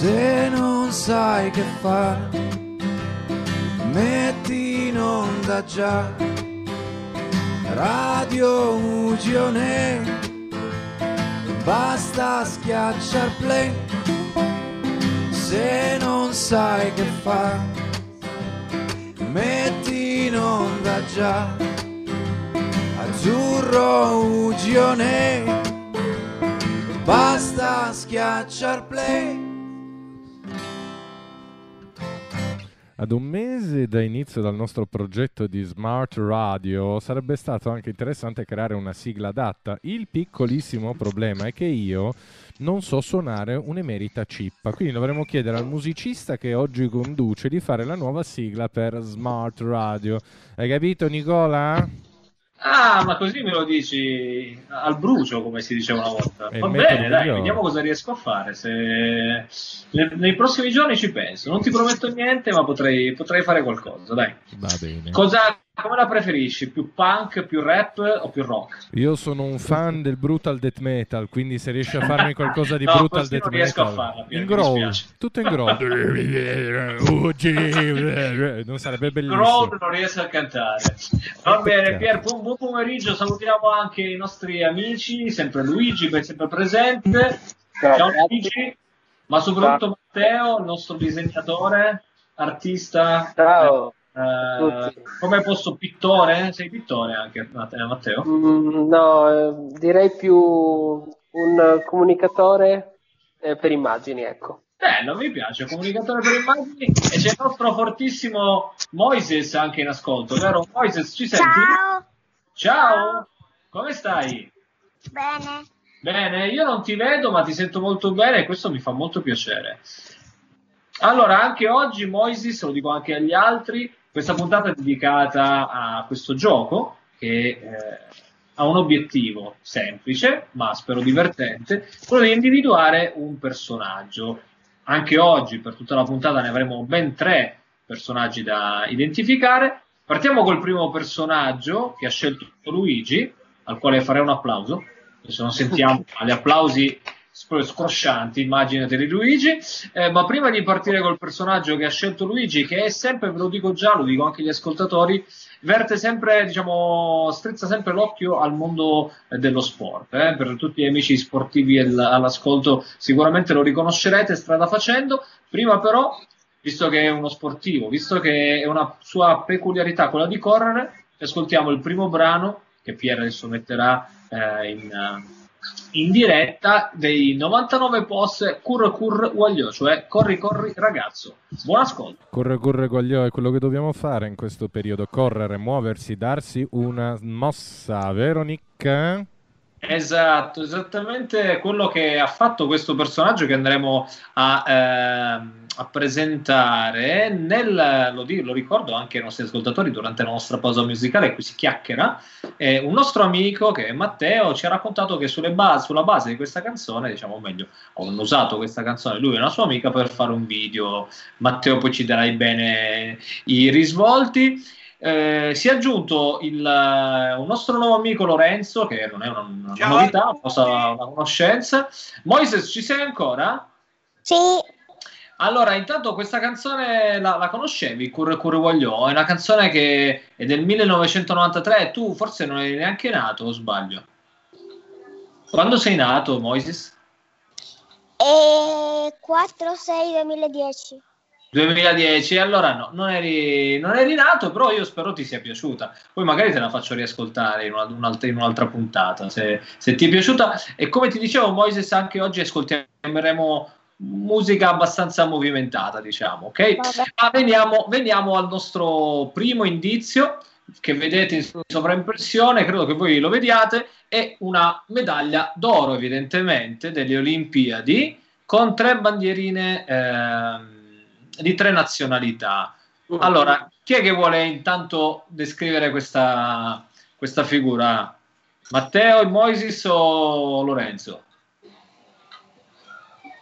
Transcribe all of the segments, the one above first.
Se non sai che fare, metti in onda già Radio Ugione, basta schiacciar play. Se non sai che fare, metti in onda già Azzurro Ugione, basta schiacciar play. Ad un mese da inizio del nostro progetto di Smart Radio sarebbe stato anche interessante creare una sigla adatta. Il piccolissimo problema è che io non so suonare un'emerita cippa, quindi dovremmo chiedere al musicista che oggi conduce di fare la nuova sigla per Smart Radio. Hai capito Nicola? Ah, ma così me lo dici al brucio, come si diceva una volta. È Va bene, dai, migliore. vediamo cosa riesco a fare. Se... ne- Nei prossimi giorni ci penso. Non ti prometto niente, ma potrei, potrei fare qualcosa, dai. Va bene. Cosa, come la preferisci? Più punk, più rap o più rock? Io sono un fan del brutal death metal, quindi se riesci a farmi qualcosa di No, brutal death non riesco a metal farla, Pier, in growl, tutto in growl. non sarebbe bellissimo. Growl non riesco a cantare. Va bene, Pier, buon, buon pomeriggio. Salutiamo anche i nostri amici, sempre Luigi, ben sempre presente. Ciao Luigi, ma soprattutto Matteo, il nostro disegnatore, artista. Ciao. eh, come posso, pittore? Sei pittore anche, Matteo? Matteo? Mm, no, eh, direi più un comunicatore eh, per immagini, ecco. Bello, mi piace, comunicatore per immagini e c'è il nostro fortissimo Moises anche in ascolto, vero? Moises, ci senti? Ciao, Ciao, come stai? bene. Bene, io non ti vedo ma ti sento molto bene e questo mi fa molto piacere. Allora, anche oggi Moises, lo dico anche agli altri, questa puntata è dedicata a questo gioco che eh, ha un obiettivo semplice, ma spero divertente, quello di individuare un personaggio. Anche oggi, per tutta la puntata, ne avremo ben tre personaggi da identificare. Partiamo col primo personaggio che ha scelto Luigi, al quale farei un applauso. Adesso non sentiamo gli applausi scroscianti, immaginateli Luigi. Eh, ma prima di partire col personaggio che ha scelto Luigi, che è sempre, ve lo dico già, lo dico anche agli ascoltatori, verte sempre, diciamo, strizza sempre l'occhio al mondo eh, dello sport. eh. Per tutti gli amici sportivi al- all'ascolto sicuramente lo riconoscerete strada facendo. Prima però, visto che è uno sportivo, visto che è una sua peculiarità quella di correre, ascoltiamo il primo brano che Pier adesso metterà eh, in, in diretta dei 99 post Cur Cur Waglio, cioè corri corri ragazzo. Buon ascolto. Corre, corre, guagliò, è quello che dobbiamo fare in questo periodo. Correre, muoversi, darsi una mossa, vero Nick? Esatto, esattamente quello che ha fatto questo personaggio che andremo a, ehm, a presentare. Nel, lo, di- lo ricordo anche ai nostri ascoltatori durante la nostra pausa musicale, qui si chiacchiera. eh, un nostro amico che è Matteo ci ha raccontato che base- sulla base di questa canzone, diciamo o meglio, hanno usato questa canzone lui e una sua amica per fare un video. Matteo, poi ci darai bene i risvolti. Eh, si è aggiunto il, eh, un nostro nuovo amico Lorenzo, che non è una, una Ciao. novità, una, cosa- una conoscenza. Moises, ci sei ancora? Sì, Allora, intanto questa canzone la, la conoscevi, Curre Curre Voglio? È una canzone che è del 1993 e tu forse non eri neanche nato, o sbaglio? Quando sei nato, Moises? e 4-6-2010. 2010, allora no, non eri, non eri nato, però io spero ti sia piaciuta. Poi magari te la faccio riascoltare in, una- un'altra, in un'altra puntata se, se ti è piaciuta. E come ti dicevo, Moises, anche oggi ascolteremo musica abbastanza movimentata, diciamo, ok? Ma veniamo, veniamo al nostro primo indizio che vedete in sovraimpressione, credo che voi lo vediate, è una medaglia d'oro, evidentemente, delle Olimpiadi con tre bandierine ehm, di tre nazionalità. Allora, chi è che vuole intanto descrivere questa, questa figura? Matteo, Moisis o Lorenzo?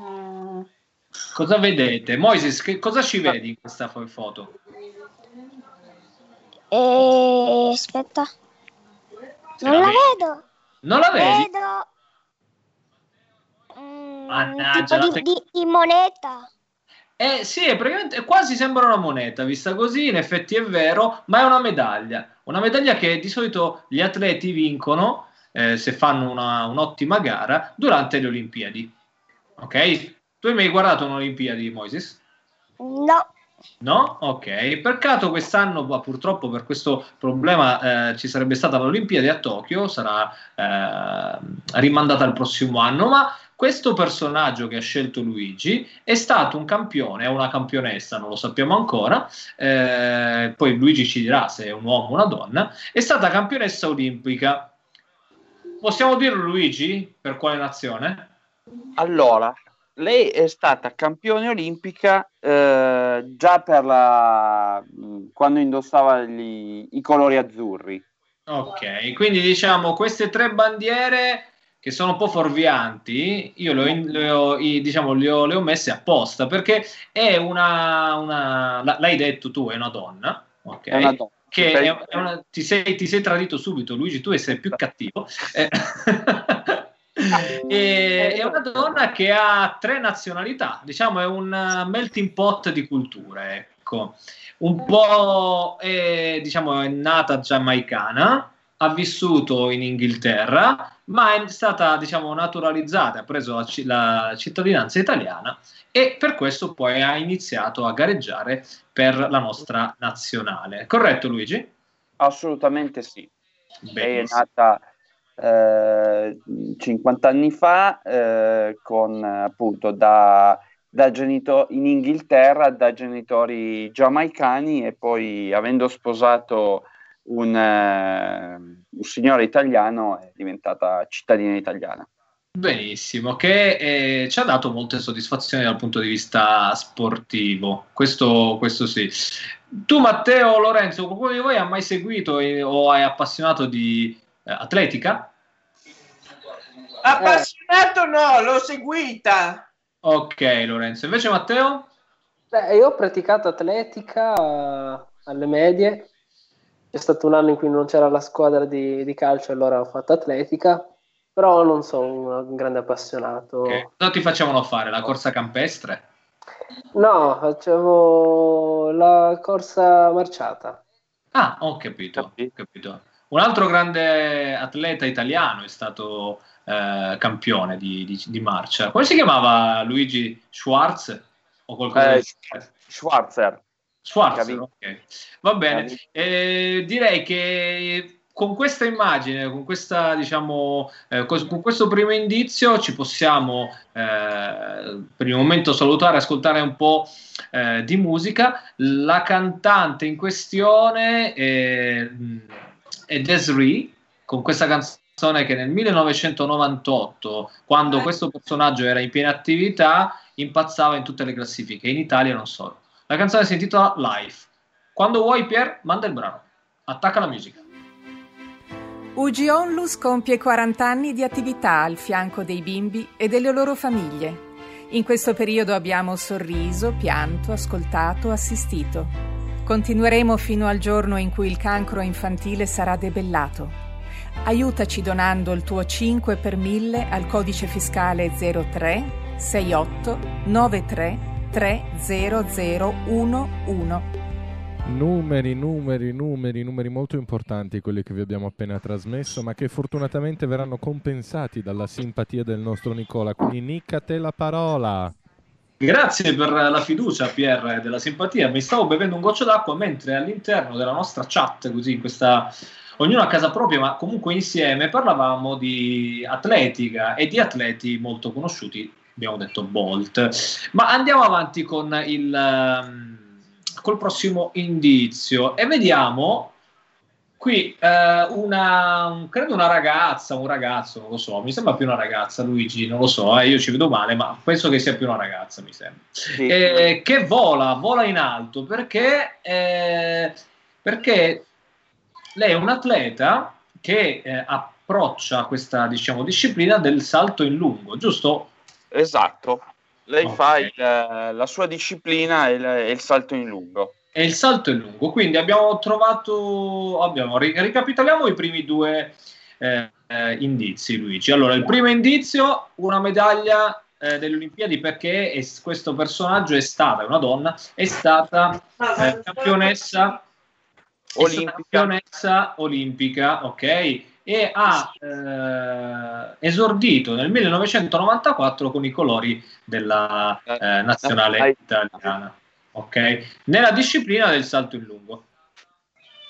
Mm, Cosa vedete? Moisis, che cosa ci vedi in questa fo- foto? e aspetta, Se non la vedi? vedo. Non la vedi? Vedo. Mm, Mannaggia, tipo la di, di- di moneta. Eh, sì, è praticamente quasi sembra una moneta, vista così, in effetti è vero, ma è una medaglia. Una medaglia che di solito gli atleti vincono eh, se fanno una- un'ottima gara durante le Olimpiadi. Ok? Tu hai mai guardato un'Olimpiadi, Moises? No, No? Ok. Peccato quest'anno, purtroppo per questo problema eh, ci sarebbe stata l'Olimpiade a Tokyo, sarà eh, rimandata al prossimo anno, ma questo personaggio che ha scelto Luigi è stato un campione, è una campionessa, non lo sappiamo ancora, eh, poi Luigi ci dirà se è un uomo o una donna, è stata campionessa olimpica. Possiamo dirlo Luigi? Per quale nazione? Allora, lei è stata campione olimpica eh, già per la quando indossava gli- i colori azzurri. Ok, quindi diciamo queste tre bandiere che sono un po' fuorvianti, io le ho, in- le ho- diciamo, le ho, le ho messe apposta perché è una, una- l'hai detto tu, è una donna, ok? È una donna. Che è- è una- ti, sei, ti sei tradito subito, Luigi, tu sei più cattivo. Eh, e- è una donna che ha tre nazionalità, diciamo è un melting pot di culture, ecco. Un po' è, diciamo, è nata giamaicana, ha vissuto in Inghilterra, ma è stata, diciamo, naturalizzata, ha preso la, la cittadinanza italiana e per questo poi ha iniziato a gareggiare per la nostra nazionale. Corretto, Luigi? Assolutamente sì. Lei è Benissimo. nata eh, 50 anni fa eh, con appunto da, da genito- in Inghilterra da genitori giamaicani e poi avendo sposato un, eh, un signore italiano è diventata cittadina italiana. Benissimo, che eh, ci ha dato molte soddisfazioni dal punto di vista sportivo, questo, questo sì. Tu, Matteo, Lorenzo, qualcuno di voi ha mai seguito eh, o è appassionato di eh, atletica? Appassionato no, l'ho seguita. Ok, Lorenzo. Invece, Matteo? Beh, io ho praticato atletica eh, alle medie, c'è stato un anno in cui non c'era la squadra di, di calcio, allora ho fatto atletica, però non sono un, grande appassionato. Ok. Cosa ti facevano fare? La corsa campestre? No, facevo la corsa marciata. Ah, ho capito, ho capito. Un altro grande atleta italiano è stato eh, campione di, di- di marcia. Come si chiamava Luigi Schwarz? O qualcosa Eh, di Schwarzer. Schwarz, Capito. ok. Va bene. Eh, direi che con questa immagine, con, questa, diciamo, eh, con questo primo indizio ci possiamo eh, per il momento salutare e ascoltare un po' eh, di musica. La cantante in questione è, è Desiree, con questa canzone che nel 1998, quando questo personaggio era in piena attività, impazzava in tutte le classifiche, in Italia e non solo. La canzone si intitola Life. Quando vuoi, Pier, manda il brano. Attacca la musica. UG Onlus compie 40 anni di attività al fianco dei bimbi e delle loro famiglie. In questo periodo abbiamo sorriso, pianto, ascoltato, assistito. Continueremo fino al giorno in cui il cancro infantile sarà debellato. Aiutaci donando il tuo 5 per 1000 al codice fiscale 03 68 93 30011. Numeri, numeri, numeri, numeri molto importanti quelli che vi abbiamo appena trasmesso, ma che fortunatamente verranno compensati dalla simpatia del nostro Nicola. Quindi Nick, a te la parola. Grazie per la fiducia, Pier, e della simpatia. Mi stavo bevendo un goccio d'acqua mentre all'interno della nostra chat, così in questa ognuno a casa propria, ma comunque insieme, parlavamo di atletica e di atleti molto conosciuti. Abbiamo detto Bolt. Ma andiamo avanti con il ehm, col prossimo indizio e vediamo qui eh, una un- credo una ragazza, un ragazzo, non lo so, mi sembra più una ragazza, Luigi, non lo so, eh, io ci vedo male, ma penso che sia più una ragazza, mi sembra. Sì. Eh, che vola, vola in alto perché, eh, perché lei è un atleta che eh, approccia questa diciamo, disciplina del salto in lungo, giusto? Esatto. Lei Ok. fa il- la sua disciplina è il, il salto in lungo. E il salto in lungo. Quindi abbiamo trovato, abbiamo, ri- ricapitoliamo i primi due eh, eh, indizi, Luigi. Allora, il primo indizio, una medaglia eh, delle Olimpiadi perché è- questo personaggio è stata, è una donna, è stata eh, campionessa è stata Olimpica. campionessa olimpica, ok? E ha eh, esordito nel 1994 con i colori della eh, nazionale italiana, ok? Nella disciplina del salto in lungo.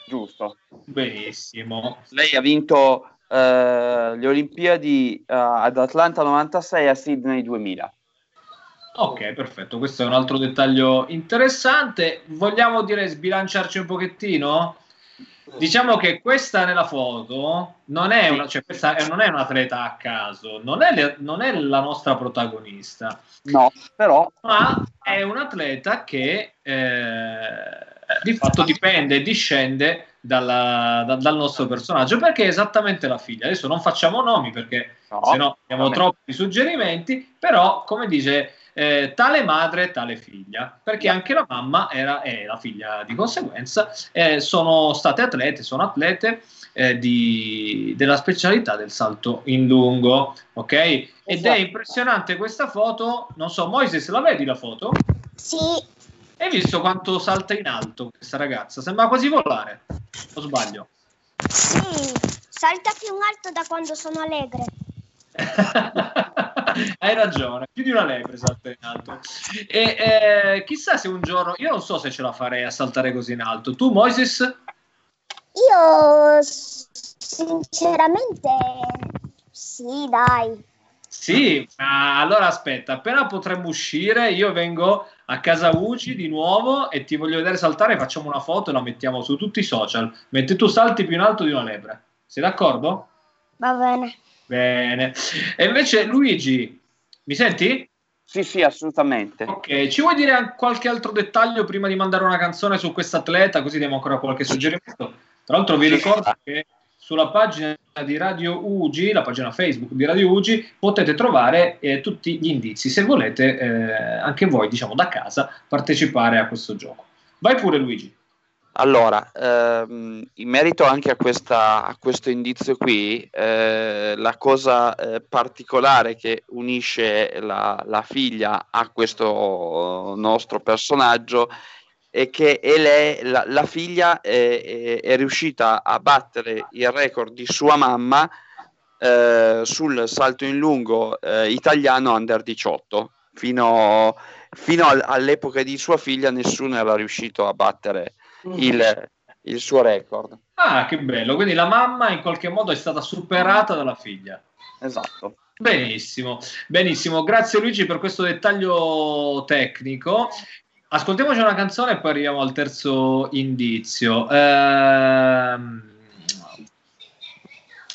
Giusto. Benissimo. Lei ha vinto eh, le Olimpiadi eh, ad Atlanta 96 e a Sydney 2000. Ok, perfetto. Questo è un altro dettaglio interessante. Vogliamo dire sbilanciarci un pochettino? Diciamo che questa nella foto non è, una, cioè questa non è un atleta a caso, non è, le- non è la nostra protagonista, No, però ma è un atleta che eh, di fatto dipende, discende dalla- da- dal nostro personaggio perché è esattamente la figlia. Adesso non facciamo nomi perché no, se no abbiamo troppi suggerimenti, però come dice eh, tale madre, tale figlia, perché anche la mamma era, è la figlia di conseguenza, eh, sono state atlete, sono atlete eh, di- della specialità del salto in lungo, ok? Ed è Esatto. impressionante questa foto, non so, Moises, la vedi la foto? Sì, Hai visto quanto salta in alto questa ragazza? Sembra quasi volare, o sbaglio? sì. Salta più in alto da quando sono allegre. Hai ragione, più di una lepre salta in alto. E eh, chissà se un giorno, io non so se ce la farei a saltare così in alto. Tu, Moises? Io sinceramente sì, dai. Sì, ma allora aspetta, appena potremmo uscire, io vengo a casa Uci di nuovo e ti voglio vedere saltare, facciamo una foto e la mettiamo su tutti i social, mentre tu salti più in alto di una lepre. Sei d'accordo? Va bene. Bene. E invece Luigi, mi senti? Sì, sì, assolutamente. Ok, ci vuoi dire qualche altro dettaglio prima di mandare una canzone su questo atleta? Così diamo ancora qualche suggerimento. Tra l'altro vi ricordo che sulla pagina di Radio Ugi, la pagina Facebook di Radio Ugi, potete trovare eh, tutti gli indizi se volete eh, anche voi, diciamo da casa, partecipare a questo gioco. Vai pure Luigi. Allora, ehm, in merito anche a, questa, a questo indizio qui, eh, la cosa eh, particolare che unisce la, la figlia a questo nostro personaggio è che lei, la, la figlia è, è- è riuscita a battere il record di sua mamma eh, sul salto in lungo eh, italiano under 18. Fino, fino al- all'epoca di sua figlia nessuno era riuscito a battere il, il suo record. Ah, che bello. Quindi la mamma in qualche modo è stata superata dalla figlia. Esatto. Benissimo, benissimo. Grazie Luigi per questo dettaglio tecnico. Ascoltiamoci una canzone e poi arriviamo al terzo indizio. Ehm,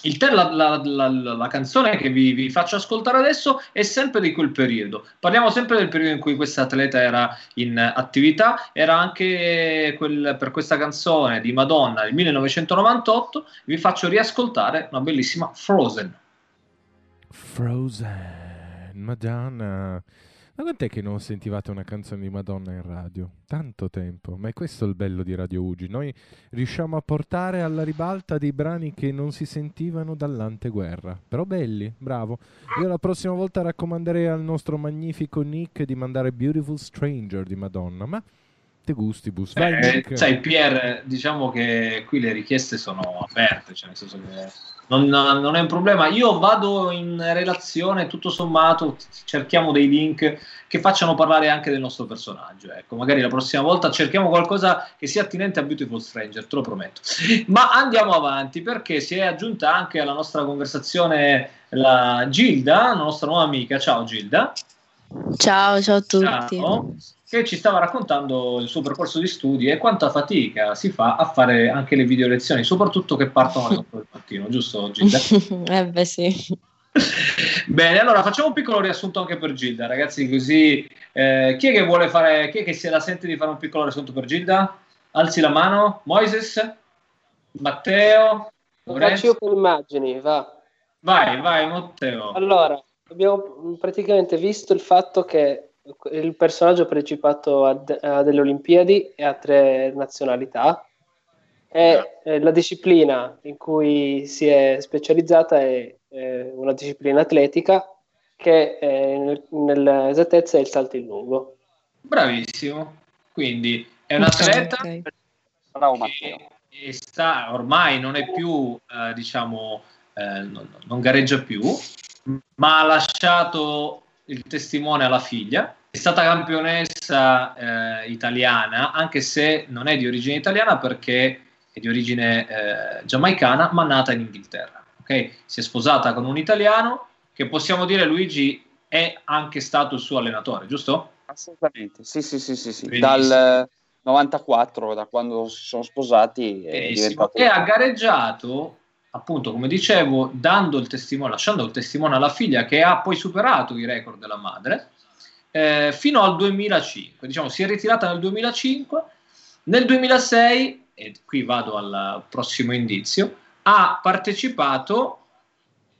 il te- la, la- la- la- la canzone che vi, vi faccio ascoltare adesso è sempre di quel periodo. Parliamo sempre del periodo in cui questa atleta era in attività. Era anche quel- per questa canzone di Madonna del 1998. Vi faccio riascoltare una bellissima Frozen. Frozen, Madonna. Ma quant'è che non sentivate una canzone di Madonna in radio? Tanto tempo. Ma è questo il bello di Radio Ugi. Noi riusciamo a portare alla ribalta dei brani che non si sentivano dall'anteguerra. Però belli, bravo. Io la prossima volta raccomanderei al nostro magnifico Nick di mandare Beautiful Stranger di Madonna. Ma te gustibus. Vai, Eh, Nick. sai, Pier, diciamo che qui le richieste sono aperte, cioè nel senso che non, non è un problema. Io vado in relazione, tutto sommato, cerchiamo dei link che facciano parlare anche del nostro personaggio. Ecco, magari la prossima volta cerchiamo qualcosa che sia attinente a Beautiful Stranger, te lo prometto. Ma andiamo avanti perché si è aggiunta anche alla nostra conversazione la Gilda, la nostra nuova amica. Ciao Gilda. Ciao, ciao a tutti. Ciao, che ci stava raccontando il suo percorso di studi e quanta fatica si fa a fare anche le video lezioni, soprattutto che partono alle 8 del mattino, giusto Gilda? eh beh sì. Bene, allora facciamo un piccolo riassunto anche per Gilda, ragazzi, così eh, chi è che vuole fare, chi è che se la sente di fare un piccolo riassunto per Gilda? Alzi la mano, Moises, Matteo, Lo Lorenzo. faccio io per immagini, va. vai, vai Matteo. Allora, abbiamo praticamente visto il fatto che il personaggio ha partecipato a, de- a delle Olimpiadi e a tre nazionalità e eh, la disciplina in cui si è specializzata è eh, una disciplina atletica che eh, nell'esattezza è il salto in lungo. Bravissimo. Quindi è un atleta okay. che sta, ormai non è più, eh, diciamo, eh, non, non, gareggia più, ma ha lasciato il testimone alla figlia. È stata campionessa eh, italiana, anche se non è di origine italiana perché è di origine eh, giamaicana, ma nata in Inghilterra. Okay? Si è sposata con un italiano che possiamo dire Luigi è anche stato il suo allenatore, giusto? Assolutamente, sì, sì, sì, sì, sì. dal 94, da quando si sono sposati, è. E ha gareggiato, appunto, come dicevo, dando il testimone, lasciando il testimone alla figlia che ha poi superato i record della madre, eh, fino al 2005. Diciamo, si è ritirata nel 2005, nel 2006, e qui vado al prossimo indizio, ha partecipato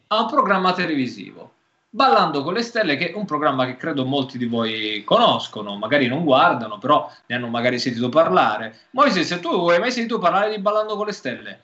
a un programma televisivo. Ballando con le stelle, che è un programma che credo molti di voi conoscono, magari non guardano, però ne hanno magari sentito parlare. Moise, se tu hai mai sentito parlare di Ballando con le stelle?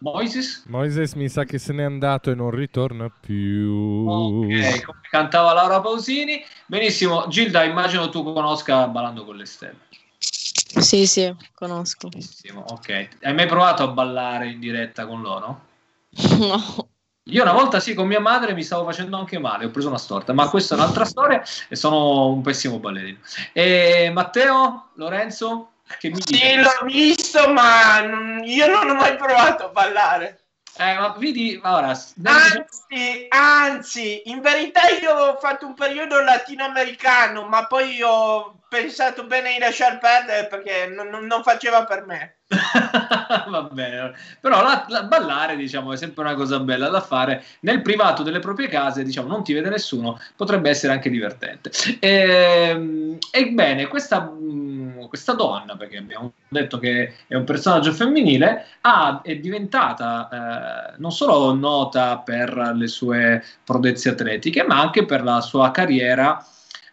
Moises? Moises mi sa che se n'è andato e non ritorna più. Ok, come cantava Laura Pausini. Benissimo, Gilda, immagino tu conosca Ballando con le stelle. Sì, sì, conosco. Benissimo, ok. Hai mai provato a ballare in diretta con loro? No. Io una volta sì, con mia madre mi stavo facendo anche male, ho preso una storta, ma questa è un'altra storia e sono un pessimo ballerino. E Matteo, Lorenzo, che mi Sì, l'ho visto, ma non, io non ho mai provato a ballare. Eh, ma vedi, ora... Anzi, anzi, in verità io ho fatto un periodo latinoamericano, ma poi ho pensato bene di lasciar perdere perché non, non faceva per me. Va bene, però la, la, ballare diciamo è sempre una cosa bella da fare nel privato delle proprie case, diciamo non ti vede nessuno, potrebbe essere anche divertente. Ehm, ebbene, questa, mm, questa donna, perché abbiamo detto che è un personaggio femminile, ha, è diventata eh, non solo nota per le sue prodezze atletiche, ma anche per la sua carriera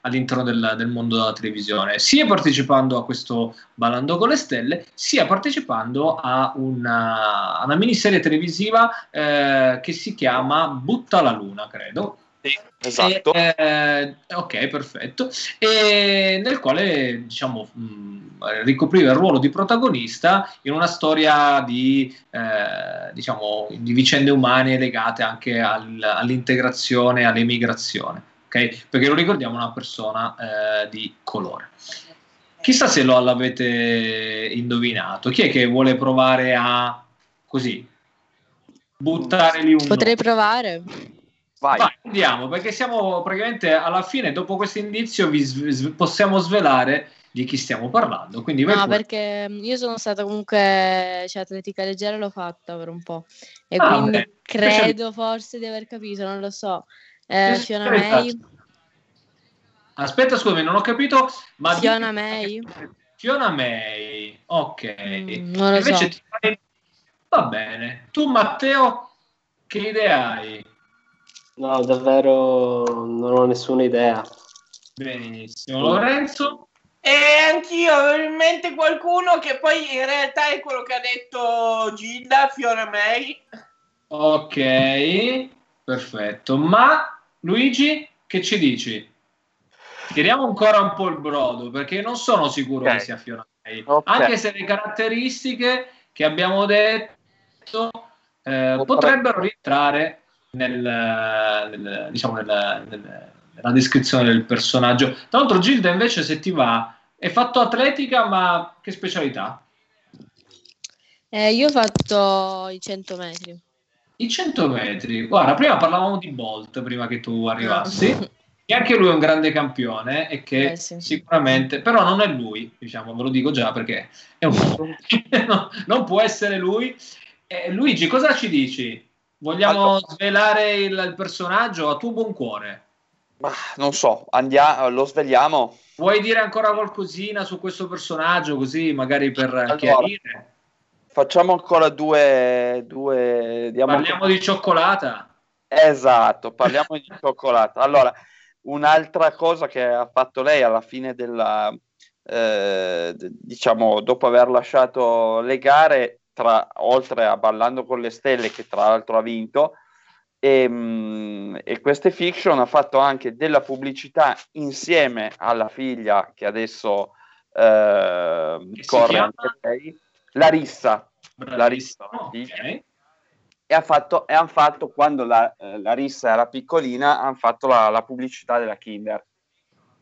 all'interno del, del, mondo della televisione, sia partecipando a questo Ballando con le Stelle, sia partecipando a una, una miniserie televisiva eh, che si chiama Butta la Luna, credo. Sì, esatto. E, eh, ok, perfetto. E nel quale, diciamo, mh, ricopriva il ruolo di protagonista in una storia di, eh, diciamo, di vicende umane legate anche al, all'integrazione, all'emigrazione ok? Perché lo ricordiamo una persona eh, di colore. Chissà se lo l'avete indovinato. Chi è che vuole provare a così buttare lì un Potrei provare. Vai. Vai. andiamo, perché siamo praticamente alla fine, dopo questo indizio, vi s- possiamo svelare di chi stiamo parlando. Quindi no, pure. perché io sono stata comunque, cioè atletica leggera l'ho fatta per un po' e ah, quindi beh. credo forse di aver capito, non lo so. Eh, Fiona May. Aspetta, scusami, non ho capito. Ma Fiona di... May. Fiona May, ok. Mm, non lo Invece so. Fai... Va bene. Tu, Matteo, che idea hai? No, davvero non ho nessuna idea. Benissimo. Lorenzo? E anch'io avevo in mente qualcuno che poi in realtà è quello che ha detto Gilda, Fiona May. Ok, perfetto. Ma Luigi, che ci dici? Tiriamo ancora un po' il brodo perché non sono sicuro okay. che sia Fiona May, okay. anche se le caratteristiche che abbiamo detto eh, potrebbero rientrare nel, nel, diciamo nel, nella descrizione del personaggio. Tra l'altro, Gilda, invece, se ti va, è fatto atletica, ma che specialità? Eh, io ho fatto i 100 metri. I 100 metri, guarda, prima parlavamo di Bolt prima che tu arrivassi. No. E anche lui è un grande campione e che eh, sì. sicuramente, però non è lui, diciamo, ve lo dico già perché è un non può essere lui. Eh, Luigi, cosa ci dici? Vogliamo allora. svelare il, il, personaggio a tuo buon cuore? Ma non so, andiamo, lo svegliamo. Vuoi dire ancora qualcosina su questo personaggio, così magari per allora. chiarire? Facciamo ancora due... due Parliamo di cioccolata. Esatto, parliamo di cioccolata. Allora, un'altra cosa che ha fatto lei alla fine della... Eh, diciamo, dopo aver lasciato le gare, tra, oltre a Ballando con le Stelle, che tra l'altro ha vinto, E, mh, e queste fiction ha fatto anche della pubblicità insieme alla figlia che adesso eh, corre anche lei, Larissa. Larissa okay. e ha fatto, e hanno fatto quando la, eh, Larissa era piccolina hanno fatto la, la pubblicità della Kinder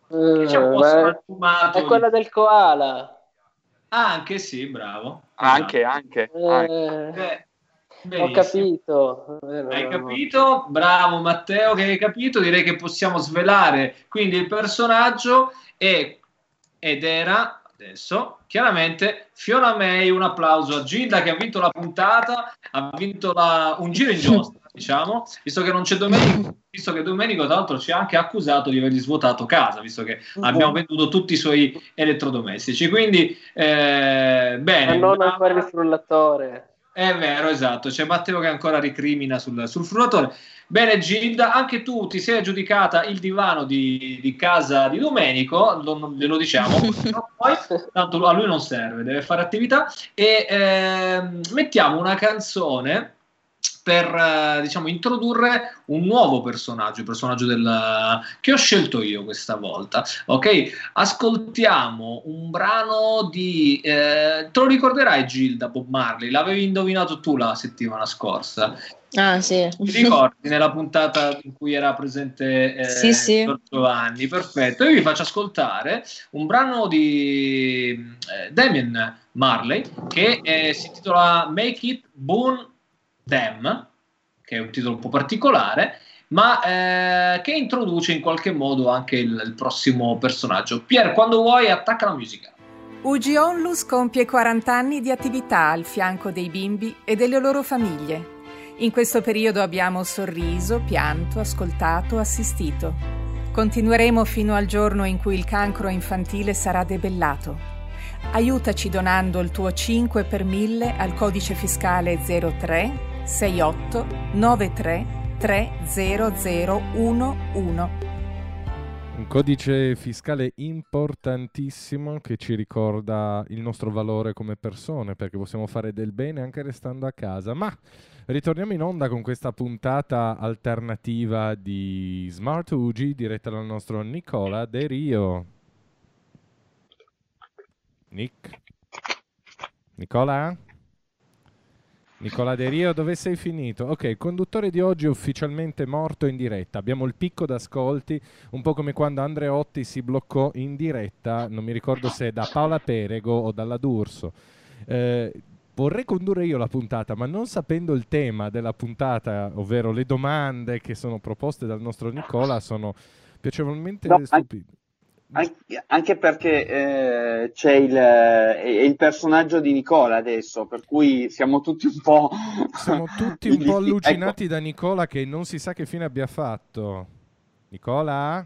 Eh, beh, sfumato è quella del koala. Ah, anche sì, bravo. Anche Esatto. anche, Eh, anche. Beh, ho capito. Eh, Hai capito? Bravo Matteo che hai capito. Direi che possiamo svelare quindi il personaggio è, ed era adesso chiaramente Fiona May. Un applauso a Gilda che ha vinto la puntata, ha vinto la- un giro in giostra, diciamo, visto che non c'è Domenico. Visto che Domenico, tra l'altro, ci ha anche accusato di avergli svuotato casa, visto che abbiamo venduto tutti i suoi elettrodomestici. Quindi, eh, bene. Ma non ma- ancora il frullatore. è vero, esatto. C'è Matteo che ancora ricrimina sul, sul frullatore. Bene, Gilda, anche tu ti sei aggiudicata il divano di, di casa di Domenico, lo, glielo diciamo, poi, tanto a lui non serve, deve fare attività. E ehm, mettiamo una canzone per eh, diciamo introdurre un nuovo personaggio, il personaggio del, che ho scelto io questa volta. Ok, ascoltiamo un brano di eh, te lo ricorderai Gilda Bob Marley, l'avevi indovinato tu la settimana scorsa. Ah, sì. Ti ricordi nella puntata in cui era presente eh, Sì, sì. Giovanni? Perfetto. Io vi faccio ascoltare un brano di eh, Damien Marley che eh, si intitola Make It Boon Them, che è un titolo un po' particolare, ma eh, che introduce in qualche modo anche il, il prossimo personaggio. Pier, quando vuoi, attacca la musica. UG Onlus compie 40 anni di attività al fianco dei bimbi e delle loro famiglie. In questo periodo abbiamo sorriso, pianto, ascoltato, assistito. Continueremo fino al giorno in cui il cancro infantile sarà debellato. Aiutaci donando il tuo 5 per 1000 al codice fiscale 03 68 93 30011. Un codice fiscale importantissimo che ci ricorda il nostro valore come persone, perché possiamo fare del bene anche restando a casa. Ma ritorniamo in onda con questa puntata alternativa di Smart Ugi diretta dal nostro Nicola De Rio. Nick? Nicola? Nicola De Rio, dove sei finito? Ok, il conduttore di oggi è ufficialmente morto in diretta. Abbiamo il picco d'ascolti, un po' come quando Andreotti si bloccò in diretta, non mi ricordo se da Paola Perego o dalla D'Urso. Eh, vorrei condurre io la puntata, ma non sapendo il tema della puntata, ovvero le domande che sono proposte dal nostro Nicola, sono piacevolmente No, stupide. Anche, anche perché eh, c'è il, è il personaggio di Nicola adesso, per cui siamo tutti un po'... Siamo tutti un po' Ecco, allucinati da Nicola che non si sa che fine abbia fatto. Nicola?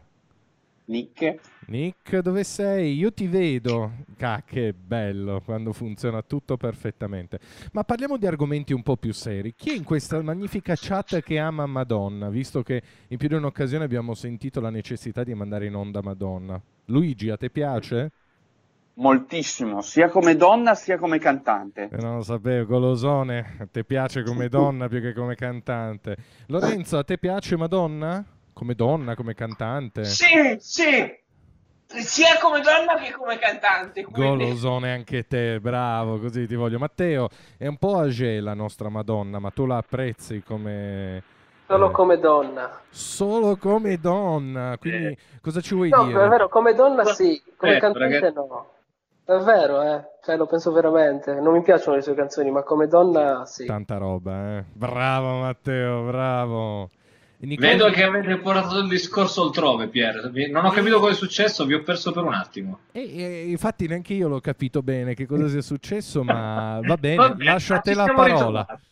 Nick? Nick, dove sei? Io ti vedo. Ah, che bello quando funziona tutto perfettamente. Ma parliamo di argomenti un po' più seri. Chi è in questa magnifica chat che ama Madonna? Visto che in più di un'occasione abbiamo sentito la necessità di mandare in onda Madonna. Luigi, a te piace? Moltissimo, sia come donna sia come cantante. Eh, non lo sapevo, golosone. A te piace come donna più che come cantante. Lorenzo, a te piace Madonna? Come donna, come cantante? Sì, sì. Sia come donna che come cantante. quindi- Golosone anche te, bravo, così ti voglio. Matteo, è un po' age la nostra Madonna, ma tu la apprezzi come... Solo eh, come donna. Solo come donna, quindi cosa ci vuoi No, dire? è vero, come donna sì, come Aspetta, cantante ragazzi. no. È vero, eh. Cioè, lo penso veramente. Non mi piacciono le sue canzoni, ma come donna sì. Tanta roba, eh. Bravo Matteo, bravo. Nicola- Vedo che avete portato il discorso altrove, Pier. Non ho capito cosa è successo, vi ho perso per un attimo. E, e- infatti neanche io l'ho capito bene che cosa sia successo, ma va bene, Vabbè, lascio a te la parola. ritrovati.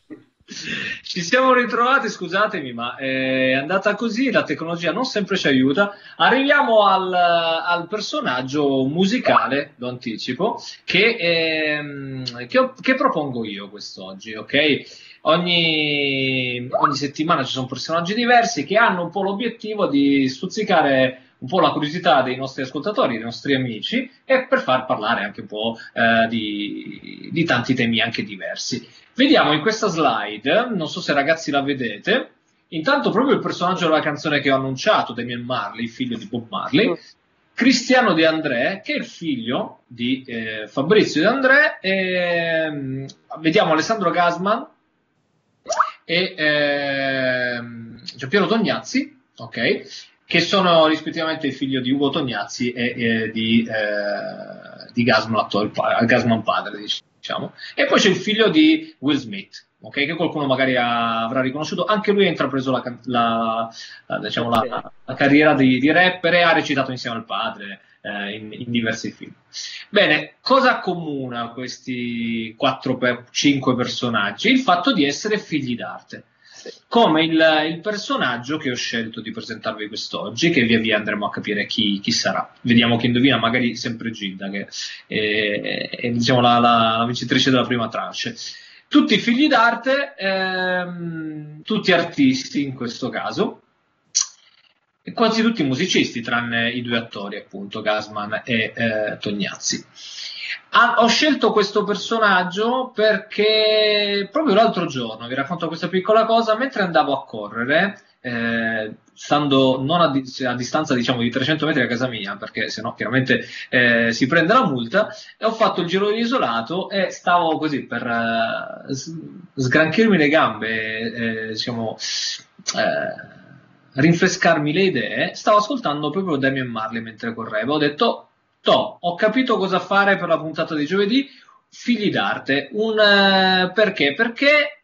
Ci siamo ritrovati, scusatemi, ma è andata così, la tecnologia non sempre ci aiuta. Arriviamo al, al personaggio musicale, lo anticipo, che, ehm, che, ho- che propongo io quest'oggi, ok? Ogni, ogni settimana ci sono personaggi diversi che hanno un po' l'obiettivo di stuzzicare un po' la curiosità dei nostri ascoltatori, dei nostri amici e per far parlare anche un po' eh, di, di tanti temi anche diversi. Vediamo in questa slide, non so se ragazzi la vedete, intanto proprio il personaggio della canzone che ho annunciato, Damien Marley, figlio di Bob Marley, Cristiano De André, che è il figlio di eh, Fabrizio De André, e, mm, vediamo Alessandro Gasman e eh, Giampiero Tognazzi, ok, che sono rispettivamente il figlio di Ugo Tognazzi e, e di, eh, di Gasman, Gasman padre, diciamo. E poi c'è il figlio di Will Smith, okay, che qualcuno magari ha, avrà riconosciuto. Anche lui ha intrapreso la, la, la, diciamo, la carriera di, di, rapper e ha recitato insieme al padre eh, in, in, diversi film. Bene, cosa accomuna questi 4-5 personaggi? Il fatto di essere figli d'arte come il, il, personaggio che ho scelto di presentarvi quest'oggi, che via via andremo a capire chi, chi sarà. Vediamo chi indovina, magari sempre Gilda, che è, è diciamo, la, la, la, vincitrice della prima tranche. Tutti figli d'arte, ehm, tutti artisti in questo caso, quasi tutti musicisti, tranne i due attori, appunto, Gasman e eh, Tognazzi. Ah, ho scelto questo personaggio perché proprio l'altro giorno, vi racconto questa piccola cosa, mentre andavo a correre, eh, stando non a, di- a, distanza diciamo di 300 metri da casa mia, perché sennò chiaramente eh, si prende la multa, ho fatto il giro di isolato e stavo così per uh, sgranchirmi le gambe, eh, diciamo, eh, rinfrescarmi le idee, stavo ascoltando proprio Damien Marley mentre correvo, ho detto To, ho capito cosa fare per la puntata di giovedì. Figli d'arte. Un, uh, perché? Perché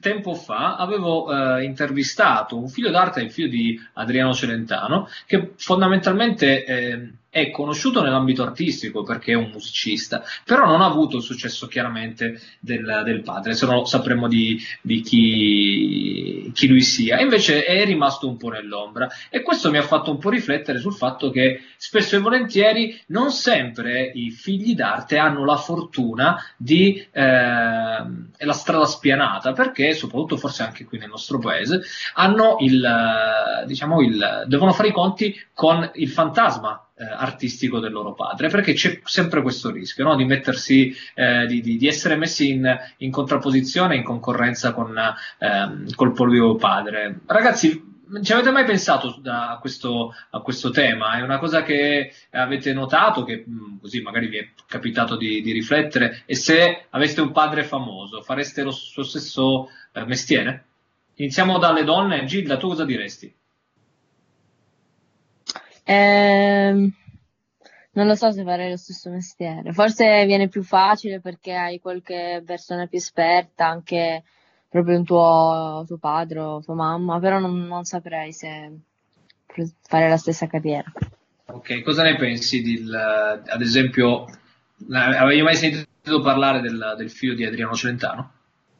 tempo fa avevo uh, intervistato un figlio d'arte, il figlio di Adriano Celentano, che fondamentalmente eh, è conosciuto nell'ambito artistico perché è un musicista, però non ha avuto il successo chiaramente del, del padre, se no sapremmo di, di chi, chi, lui sia. invece è rimasto un po' nell'ombra e questo mi ha fatto un po' riflettere sul fatto che spesso e volentieri non sempre i figli d'arte hanno la fortuna di eh, la strada spianata, perché soprattutto forse anche qui nel nostro paese hanno il, diciamo il, devono fare i conti con il fantasma eh, artistico del loro padre, perché c'è sempre questo rischio no? di mettersi, eh, di, di, di, essere messi in, in, contrapposizione, in concorrenza con ehm, col proprio padre. Ragazzi, ci avete mai pensato a questo, a questo, tema? È una cosa che avete notato, che mm, così magari vi è capitato di, di, riflettere? E se aveste un padre famoso, fareste lo suo stesso eh, mestiere? Iniziamo dalle donne. Gilda, tu cosa diresti? Eh, non lo so se farei lo stesso mestiere. Forse viene più facile perché hai qualche persona più esperta, anche proprio un tuo, tuo padre o tua mamma, però non, non saprei se fare la stessa carriera. Ok, cosa ne pensi del, ad esempio, avevi mai sentito parlare del, del figlio di Adriano Celentano?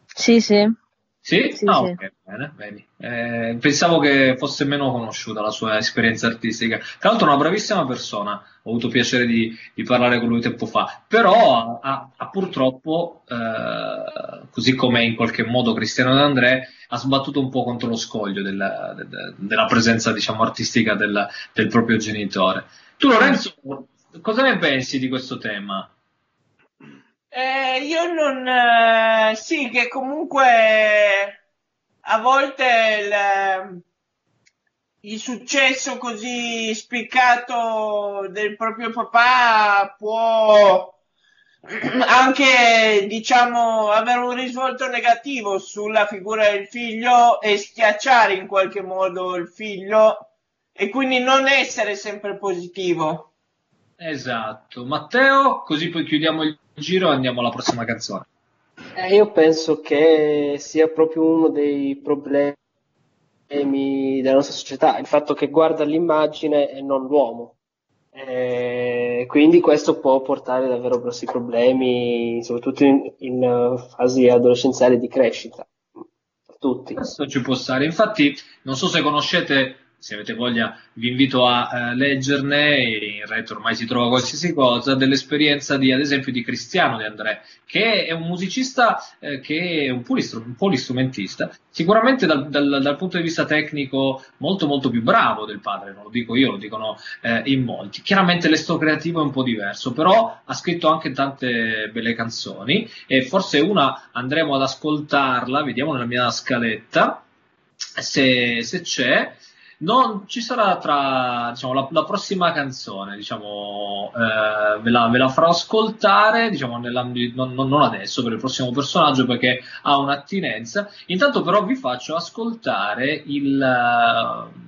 Sì, sì. Sì? sì ah, sì. ok, bene, bene. Eh, pensavo che fosse meno conosciuta la sua esperienza artistica. Tra l'altro, è una bravissima persona. Ho avuto piacere di, di parlare con lui tempo fa. Però ha, ha purtroppo, eh, così come in qualche modo Cristiano D'André, ha sbattuto un po' contro lo scoglio della, della, della presenza, diciamo, artistica del, del proprio genitore. Tu, Lorenzo, cosa ne pensi di questo tema? Eh, io non... Eh, sì, che comunque a volte il, il, successo così spiccato del proprio papà può anche, diciamo, avere un risvolto negativo sulla figura del figlio e schiacciare in qualche modo il figlio e quindi non essere sempre positivo. Esatto. Matteo, così poi chiudiamo il giro e andiamo alla prossima canzone. Eh, io penso che sia proprio uno dei problemi della nostra società, il fatto che guarda l'immagine e non l'uomo. Eh, quindi questo può portare davvero grossi problemi, soprattutto in, in fasi adolescenziali di crescita. Per tutti. Questo ci può stare. Infatti, non so se conoscete se avete voglia vi invito a eh, leggerne, in rete ormai si trova qualsiasi cosa, dell'esperienza di, ad esempio di Cristiano De André, che è un musicista eh, che è un polistrumentista, sicuramente dal, dal, dal, punto di vista tecnico molto molto più bravo del padre, non lo dico io, lo dicono eh, in molti. Chiaramente l'esto creativo è un po' diverso, però ha scritto anche tante belle canzoni e forse una andremo ad ascoltarla, vediamo nella mia scaletta se, se c'è. Non ci sarà tra diciamo, la, la prossima canzone, diciamo, eh, ve, la, ve, la, farò ascoltare, diciamo, non, non, adesso per il prossimo personaggio perché ha un'attinenza. Intanto, però, vi faccio ascoltare il,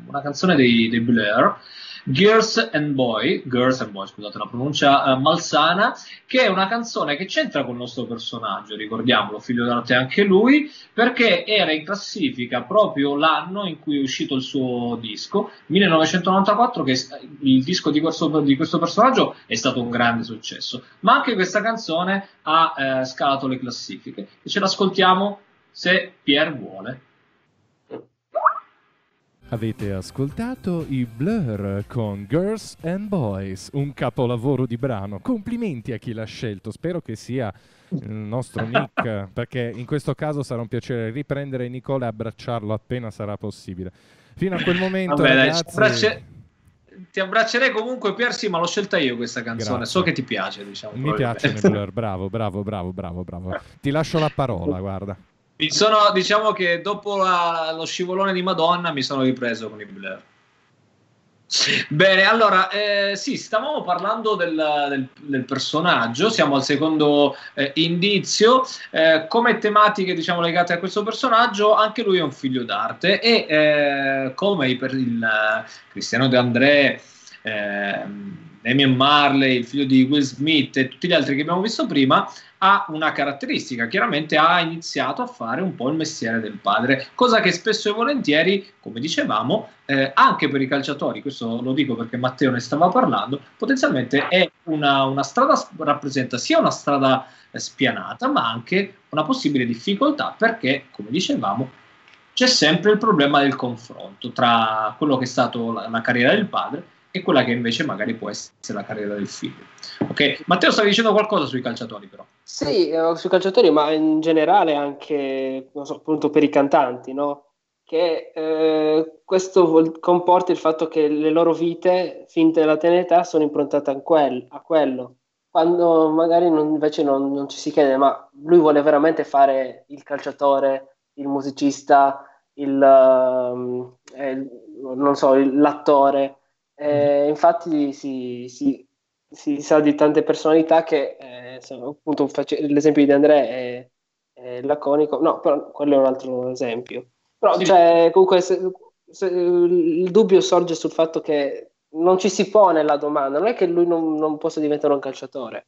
una canzone dei, dei Blur Girls and Boy, Girls and Boy, scusate la pronuncia uh, malsana, che è una canzone che c'entra con il nostro personaggio, ricordiamolo, figlio d'arte anche lui, perché era in classifica proprio l'anno in cui è uscito il suo disco, 1994, che il disco di questo, di questo personaggio è stato un grande successo, ma anche questa canzone ha eh, scalato le classifiche e ce l'ascoltiamo se Pierre vuole. Avete ascoltato i Blur con Girls and Boys, un capolavoro di brano. Complimenti a chi l'ha scelto, spero che sia il nostro Nick, perché in questo caso sarà un piacere riprendere Nicola e abbracciarlo appena sarà possibile. Fino a quel momento, Vabbè, ragazzi... Abbracci... Ti abbraccerei comunque, Piersi, ma l'ho scelta io questa canzone. Grazie. So che ti piace, diciamo. Mi piacciono i Blur, bravo, bravo, bravo, bravo, bravo. Ti lascio la parola, guarda. Mi sono, diciamo che dopo la, lo scivolone di Madonna mi sono ripreso con i Blair. Bene, allora, eh, sì, stavamo parlando del, del, del, personaggio, siamo al secondo eh, indizio. Eh, come tematiche, diciamo, legate a questo personaggio, anche lui è un figlio d'arte e eh, come per il Cristiano De André, Damien Marley, il figlio di Will Smith e tutti gli altri che abbiamo visto prima, ha una caratteristica, chiaramente ha iniziato a fare un po' il mestiere del padre, cosa che spesso e volentieri, come dicevamo, eh, anche per i calciatori, questo lo dico perché Matteo ne stava parlando, potenzialmente è una, una strada, rappresenta sia una strada eh, spianata, ma anche una possibile difficoltà, perché, come dicevamo, c'è sempre il problema del confronto tra quello che è stato la, la carriera del padre e quella che invece magari può essere la carriera del figlio. Ok, Matteo stavi dicendo qualcosa sui calciatori però. Sì, eh, sui calciatori, ma in generale anche, non so, appunto per i cantanti, no? Che eh, questo comporta il fatto che le loro vite, finte della tenera età, sono improntate a, quel, a quello. Quando magari non, invece non, non, ci si chiede, ma lui vuole veramente fare il calciatore, il musicista, il, uh, eh, non so, l'attore eh, infatti si, si, si, sa di tante personalità che, eh, appunto, faccio, l'esempio di Andrea è, è, laconico, no, però quello è un altro esempio. Però, sì. cioè, comunque, se, se, il dubbio sorge sul fatto che non ci si pone la domanda, non è che lui non, non possa diventare un calciatore,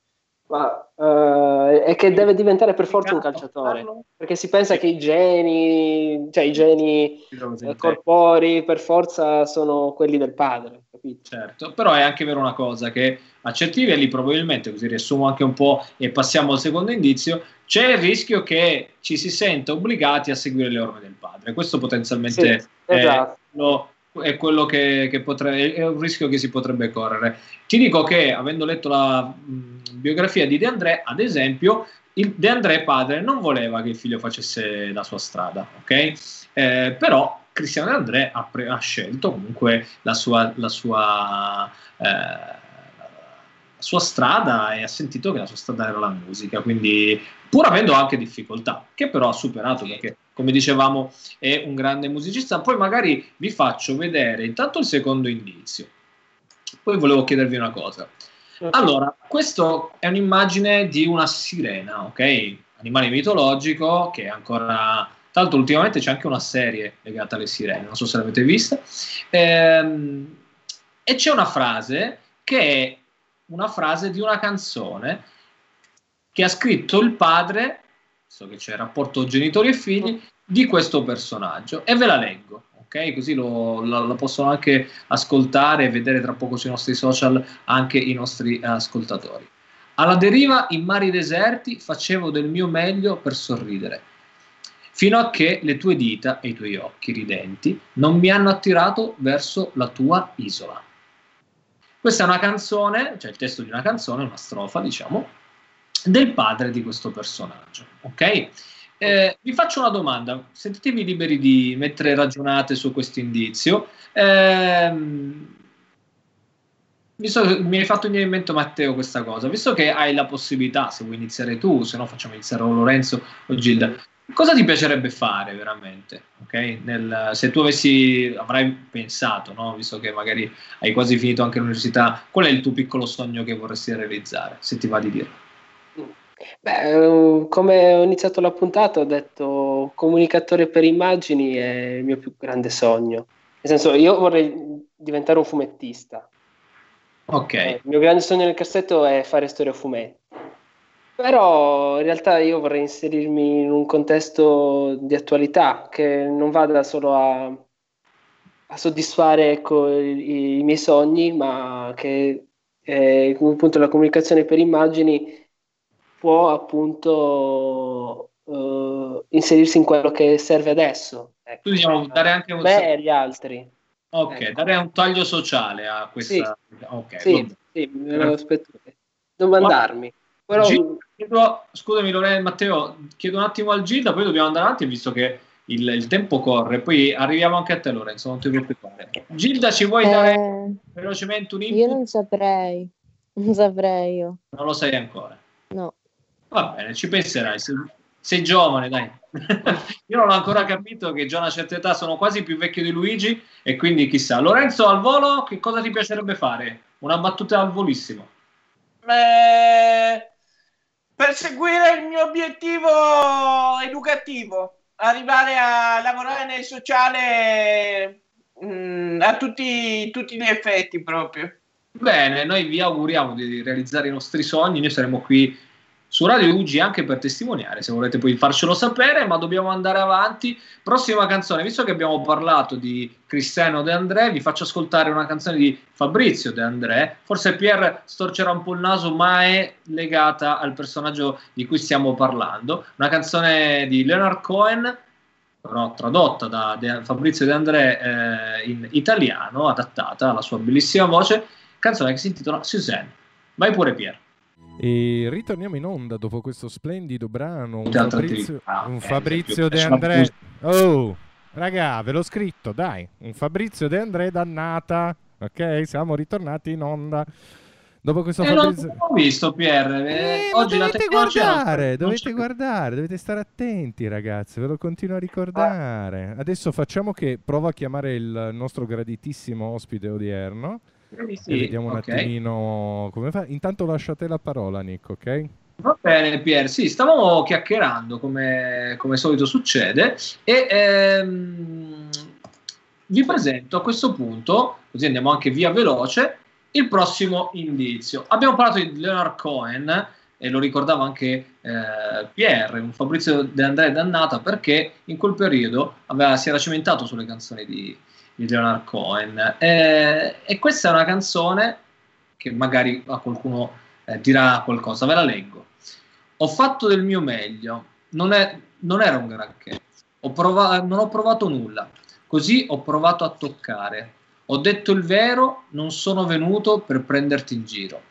ma uh, è che deve diventare per forza un calciatore. perché si pensa che i geni, cioè i geni eh, corporei per forza sono quelli del padre. Capito? Certo, però è anche vero una cosa che a certi livelli probabilmente, così riassumo anche un po' e passiamo al secondo indizio, c'è il rischio che ci si senta obbligati a seguire le orme del padre. Questo potenzialmente sì, esatto. è, lo, è quello che, che potrebbe, è un rischio che si potrebbe correre. Ti dico che, avendo letto la mh, biografia di De André, ad esempio, il De André padre non voleva che il figlio facesse la sua strada, ok? Eh, però Cristiano André ha, pre- ha, scelto comunque la sua, la sua eh, sua strada e ha sentito che la sua strada era la musica, quindi pur avendo anche difficoltà, che però ha superato perché come dicevamo è un grande musicista. Poi magari vi faccio vedere intanto il secondo indizio. Poi volevo chiedervi una cosa. Allora, questa è un'immagine di una sirena, ok? Animale mitologico che è ancora tra l'altro, ultimamente c'è anche una serie legata alle sirene, non so se l'avete vista. Ehm, e c'è una frase che è una frase di una canzone che ha scritto il padre, so che c'è rapporto genitori e figli, di questo personaggio. E ve la leggo, ok? Così lo, lo, lo possono anche ascoltare e vedere tra poco sui nostri social anche i nostri ascoltatori. Alla deriva in mari deserti facevo del mio meglio per sorridere, fino a che le tue dita e i tuoi occhi ridenti non mi hanno attirato verso la tua isola. Questa è una canzone, cioè il testo di una canzone, una strofa, diciamo, del padre di questo personaggio. Ok? Eh, vi faccio una domanda, sentitevi liberi di mettere ragionate su questo indizio. Eh, visto che mi hai fatto venire in mente Matteo questa cosa, visto che hai la possibilità, se vuoi iniziare tu, se no facciamo iniziare o Lorenzo o Gilda, Cosa ti piacerebbe fare veramente? ok? Nel- se tu avessi, avrai pensato, no? Visto che magari hai quasi finito anche l'università, qual è il tuo piccolo sogno che vorresti realizzare, se ti va di dirlo? Beh, eh, come ho iniziato la puntata, ho detto comunicatore per immagini è il mio più grande sogno. Nel senso, io vorrei diventare un fumettista. Ok, Eh, il mio grande sogno nel cassetto è fare storie a fumetti. Però in realtà io vorrei inserirmi in un contesto di attualità che non vada solo a, a soddisfare ecco, i, i miei sogni, ma che eh, appunto la comunicazione per immagini può appunto eh, inserirsi in quello che serve adesso. Ecco, tu diciamo dare anche un, me e agli altri. ok, ecco. dare un taglio sociale a questa... Sì, vabbè. sì, me lo aspetto. Domandarmi. Però Gilda, chiedo- scusami Lorena e Matteo, chiedo un attimo al Gilda, poi dobbiamo andare avanti visto che il, il tempo corre, poi arriviamo anche a te Lorenzo, non ti preoccupare. Gilda, ci vuoi dare Eh, velocemente un io input? non saprei, non saprei io, Non lo sai ancora. no. Va bene, ci penserai. Sei, sei giovane, dai. Io non ho ancora capito che già a una certa età sono quasi più vecchio di Luigi e quindi chissà. Lorenzo, al volo, che cosa ti piacerebbe fare? Una battuta al volissimo. Eh, perseguire il mio obiettivo educativo, arrivare a lavorare nel sociale mm, a tutti, tutti gli effetti proprio. Bene, noi vi auguriamo di realizzare i nostri sogni. Noi saremo qui su Radio UG anche per testimoniare, se volete poi farcelo sapere, ma dobbiamo andare avanti. Prossima canzone, visto che abbiamo parlato di Cristiano De André, vi faccio ascoltare una canzone di Fabrizio De André. Forse Pierre storcerà un po' il naso, ma è legata al personaggio di cui stiamo parlando. Una canzone di Leonard Cohen, però tradotta da De- Fabrizio De André eh, in italiano, adattata alla sua bellissima voce, canzone che si intitola Suzanne. Vai pure Pierre. E ritorniamo in onda dopo questo splendido brano. Un Fabrizio, attività. un Eh, Fabrizio De André. Oh, raga, ve l'ho scritto, dai. Un Fabrizio De André dannata. Ok, siamo ritornati in onda. Dopo questo Eh, non Fabrizio. ho visto Pierre. Eh, Eh, oggi dovete non- guardare, non dovete guardare, dovete stare attenti ragazzi, ve lo continuo a ricordare. Adesso facciamo che provo a chiamare il nostro graditissimo ospite odierno sì, vediamo un ok. attimino come fa. Intanto lasciate la parola Nick, ok? Va bene, Pier. Sì, stavamo chiacchierando come, come solito succede e ehm, vi presento a questo punto, così andiamo anche via veloce, il prossimo indizio. Abbiamo parlato di Leonard Cohen e lo ricordava anche eh, Pierre, un Fabrizio De André dannata perché in quel periodo aveva- si era cimentato sulle canzoni di, di Leonard Cohen. Eh, e questa è una canzone che magari a qualcuno eh, dirà qualcosa, ve la leggo. Ho fatto del mio meglio, non, è- non era un granché, ho prova- non ho provato nulla, così ho provato a toccare. Ho detto il vero, non sono venuto per prenderti in giro.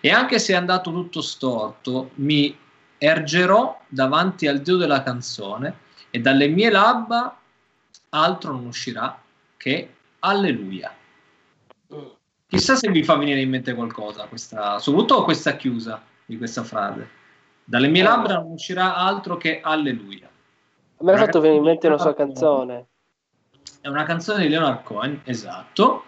E anche se è andato tutto storto, mi ergerò davanti al Dio della canzone e dalle mie labbra altro non uscirà che alleluia. Chissà se vi fa venire in mente qualcosa, questa, soprattutto questa chiusa di questa frase. Dalle mie labbra non uscirà altro che alleluia. a me ha fatto venire in mente una sua canzone. È una canzone di Leonard Cohen, esatto,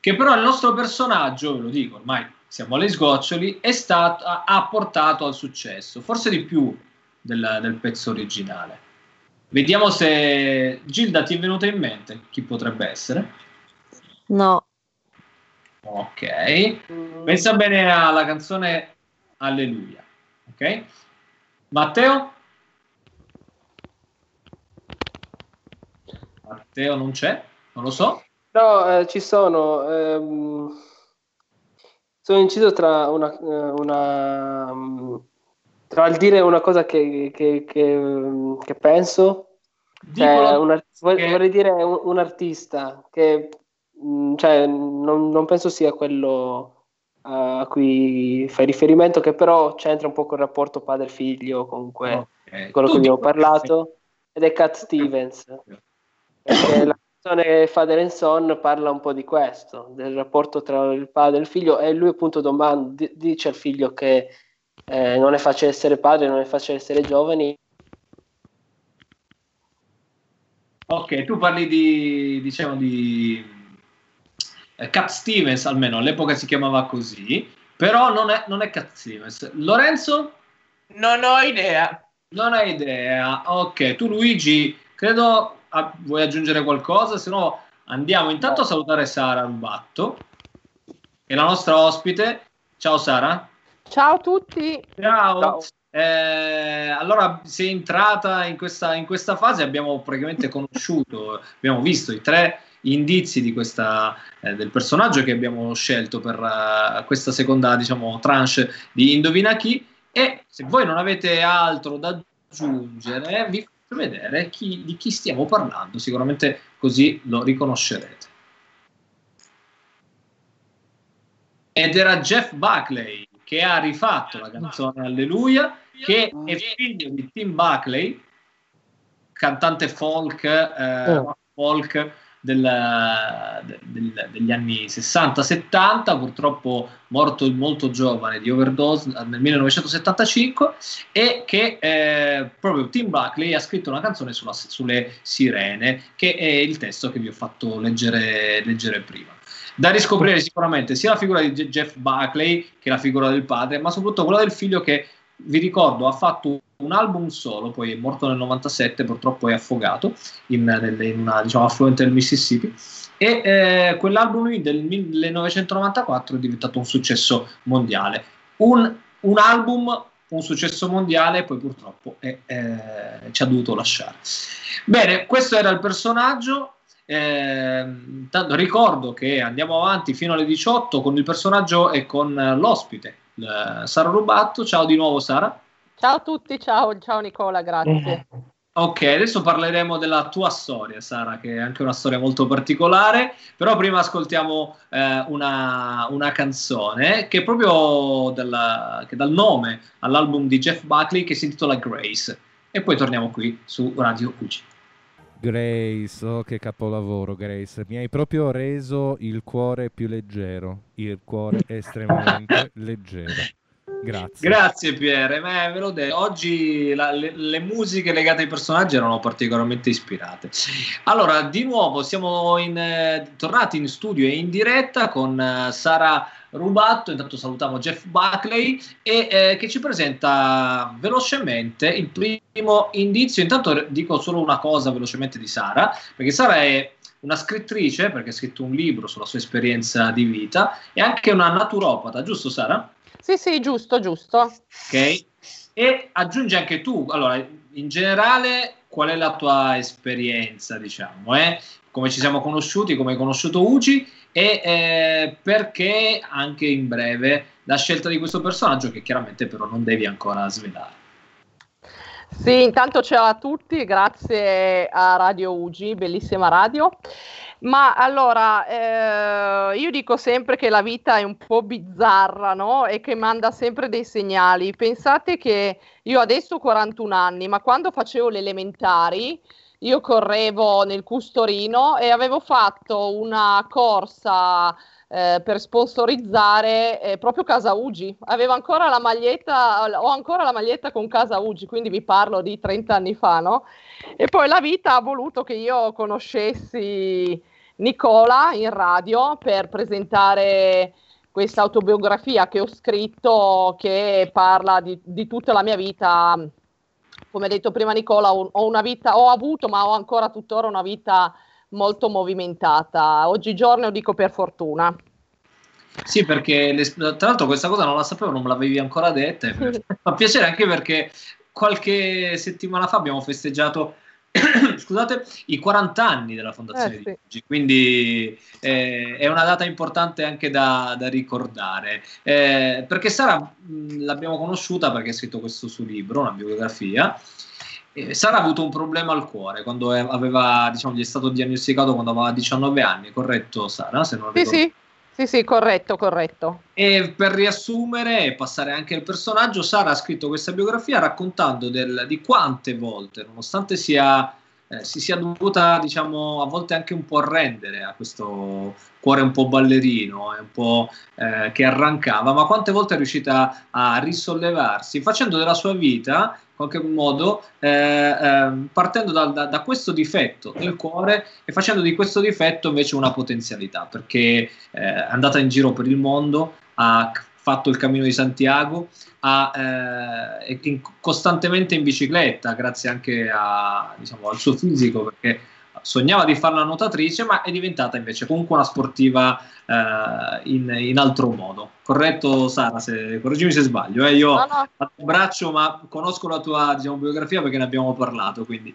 che però il nostro personaggio, ve lo dico, ormai siamo alle sgoccioli, è stato, ha, ha portato al successo, forse di più del, del pezzo originale. Vediamo se Gilda ti è venuta in mente chi potrebbe essere. No, Ok, pensa bene alla canzone Alleluia. Ok, Matteo? Matteo non c'è? Non lo so. No, eh, ci sono. ehm, sono inciso tra una, eh, una, mm, tra il dire una cosa che, che- che, che penso, cioè, un vorrei dire un, un artista che mm, cioè, non, non penso sia quello a cui fai riferimento, che però c'entra un po' col rapporto padre-figlio, comunque Ok. quello che abbiamo parlato, ed è Cat Stevens. Perché la canzone Father and Son parla un po' di questo, del rapporto tra il padre e il figlio, e lui appunto domanda, di- dice al figlio che eh, non è facile essere padre, non è facile essere giovani, Ok, tu parli di, diciamo, di eh, Cat Stevens, almeno all'epoca si chiamava così, però non è, non è Cat Stevens. Lorenzo? Non ho idea. Non hai idea. Ok, tu Luigi, credo ah, vuoi aggiungere qualcosa, se no andiamo intanto a salutare Sara Rubatto, che è la nostra ospite. Ciao Sara. Ciao a tutti. Ciao. Ciao. Eh, allora, sei entrata in questa, in questa fase, abbiamo praticamente conosciuto, abbiamo visto i tre indizi di questa, eh, del personaggio che abbiamo scelto per eh, questa seconda diciamo, tranche di Indovina chi e se voi non avete altro da aggiungere vi faccio vedere chi- di chi stiamo parlando, sicuramente così lo riconoscerete. Ed era Jeff Buckley che ha rifatto la canzone Alleluia, che è figlio di Tim Buckley, cantante folk, eh, Oh. folk del- del- degli anni 60-70, purtroppo morto molto giovane di overdose nel 1975, e che eh, proprio Tim Buckley ha scritto una canzone sulla- sulle sirene, che è il testo che vi ho fatto leggere, leggere prima. Da riscoprire sicuramente sia la figura di Je- Jeff Buckley che la figura del padre, ma soprattutto quella del figlio che vi ricordo ha fatto un album solo, poi è morto nel 97, purtroppo è affogato in, in una diciamo, affluente del Mississippi. E eh, quell'album lì del 1994 è diventato un successo mondiale. Un, un album, un successo mondiale, poi purtroppo è- eh, ci ha dovuto lasciare. Bene, questo era il personaggio. Tanto ricordo che andiamo avanti fino alle 18 con il personaggio e con eh, l'ospite, eh, Sara Rubatto. Ciao di nuovo, Sara. Ciao a tutti, ciao, ciao Nicola, grazie. Ok, adesso parleremo della tua storia, Sara, che è anche una storia molto particolare, però prima ascoltiamo eh, una, una canzone che è proprio dalla- che dà il nome all'album di Jeff Buckley che si intitola Grace. E poi torniamo qui su Radio UG. Grace, oh che capolavoro Grace, mi hai proprio reso il cuore più leggero, il cuore estremamente leggero. Grazie. Grazie Pierre, ma ve l'ho detto, oggi la- le, le musiche legate ai personaggi erano particolarmente ispirate. Allora, di nuovo siamo in, eh, tornati in studio e in diretta con eh, Sara Rubatto, intanto salutiamo Jeff Buckley e eh, che ci presenta velocemente il primo indizio. Intanto dico solo una cosa velocemente di Sara, perché Sara è una scrittrice, perché ha scritto un libro sulla sua esperienza di vita, e anche una naturopata, giusto Sara? Sì, sì, giusto, giusto. Ok? E aggiungi anche tu, allora, in generale, qual è la tua esperienza, diciamo, eh? come ci siamo conosciuti, come hai conosciuto Uci e eh, perché anche in breve la scelta di questo personaggio che chiaramente però non devi ancora svelare. Sì, intanto ciao a tutti, grazie a Radio Ugi, bellissima radio. Ma allora, eh, io dico sempre che la vita è un po' bizzarra, no? E che manda sempre dei segnali. Pensate che io adesso ho 41 anni, ma quando facevo le elementari, io correvo nel Custorino e avevo fatto una corsa eh, per sponsorizzare eh, proprio Casa Ugi. Avevo ancora la maglietta, ho ancora la maglietta con Casa Ugi, quindi vi parlo di 30 anni fa, no? E poi la vita ha voluto che io conoscessi Nicola in radio per presentare questa autobiografia che ho scritto che parla di, di tutta la mia vita. Come ha detto prima Nicola, ho, una vita, ho avuto, ma ho ancora tuttora una vita molto movimentata. Oggigiorno dico per fortuna. Sì, perché le- tra l'altro questa cosa non la sapevo, non me l'avevi ancora detta. fa piacere anche perché qualche settimana fa abbiamo festeggiato scusate, i 40 anni della fondazione Eh, di sì. oggi, quindi eh, è una data importante anche da, da ricordare. Eh, perché Sara mh, l'abbiamo conosciuta perché ha scritto questo suo libro, una biografia. Eh, Sara ha avuto un problema al cuore quando aveva, diciamo, gli è stato diagnosticato quando aveva 19 anni, corretto Sara? Se non ricordo sì, sì, sì, corretto, corretto. e per riassumere e passare anche al personaggio, Sara ha scritto questa biografia raccontando del- di quante volte, nonostante sia, eh, si sia dovuta, diciamo, a volte anche un po' arrendere a questo cuore un po' ballerino un po' eh, che arrancava, ma quante volte è riuscita a risollevarsi facendo della sua vita qualche modo eh, eh, partendo da, da, da, questo difetto del cuore e facendo di questo difetto invece una potenzialità, perché eh, è andata in giro per il mondo, ha fatto il cammino di Santiago, ha, eh, è costantemente in bicicletta, grazie anche a, diciamo, al suo fisico, perché sognava di fare la nuotatrice, ma è diventata invece comunque una sportiva eh, in, in, altro modo. Corretto, Sara? Se, correggimi se sbaglio. Eh? Io no, no. braccio, ma conosco la tua diciamo, biografia perché ne abbiamo parlato. Quindi.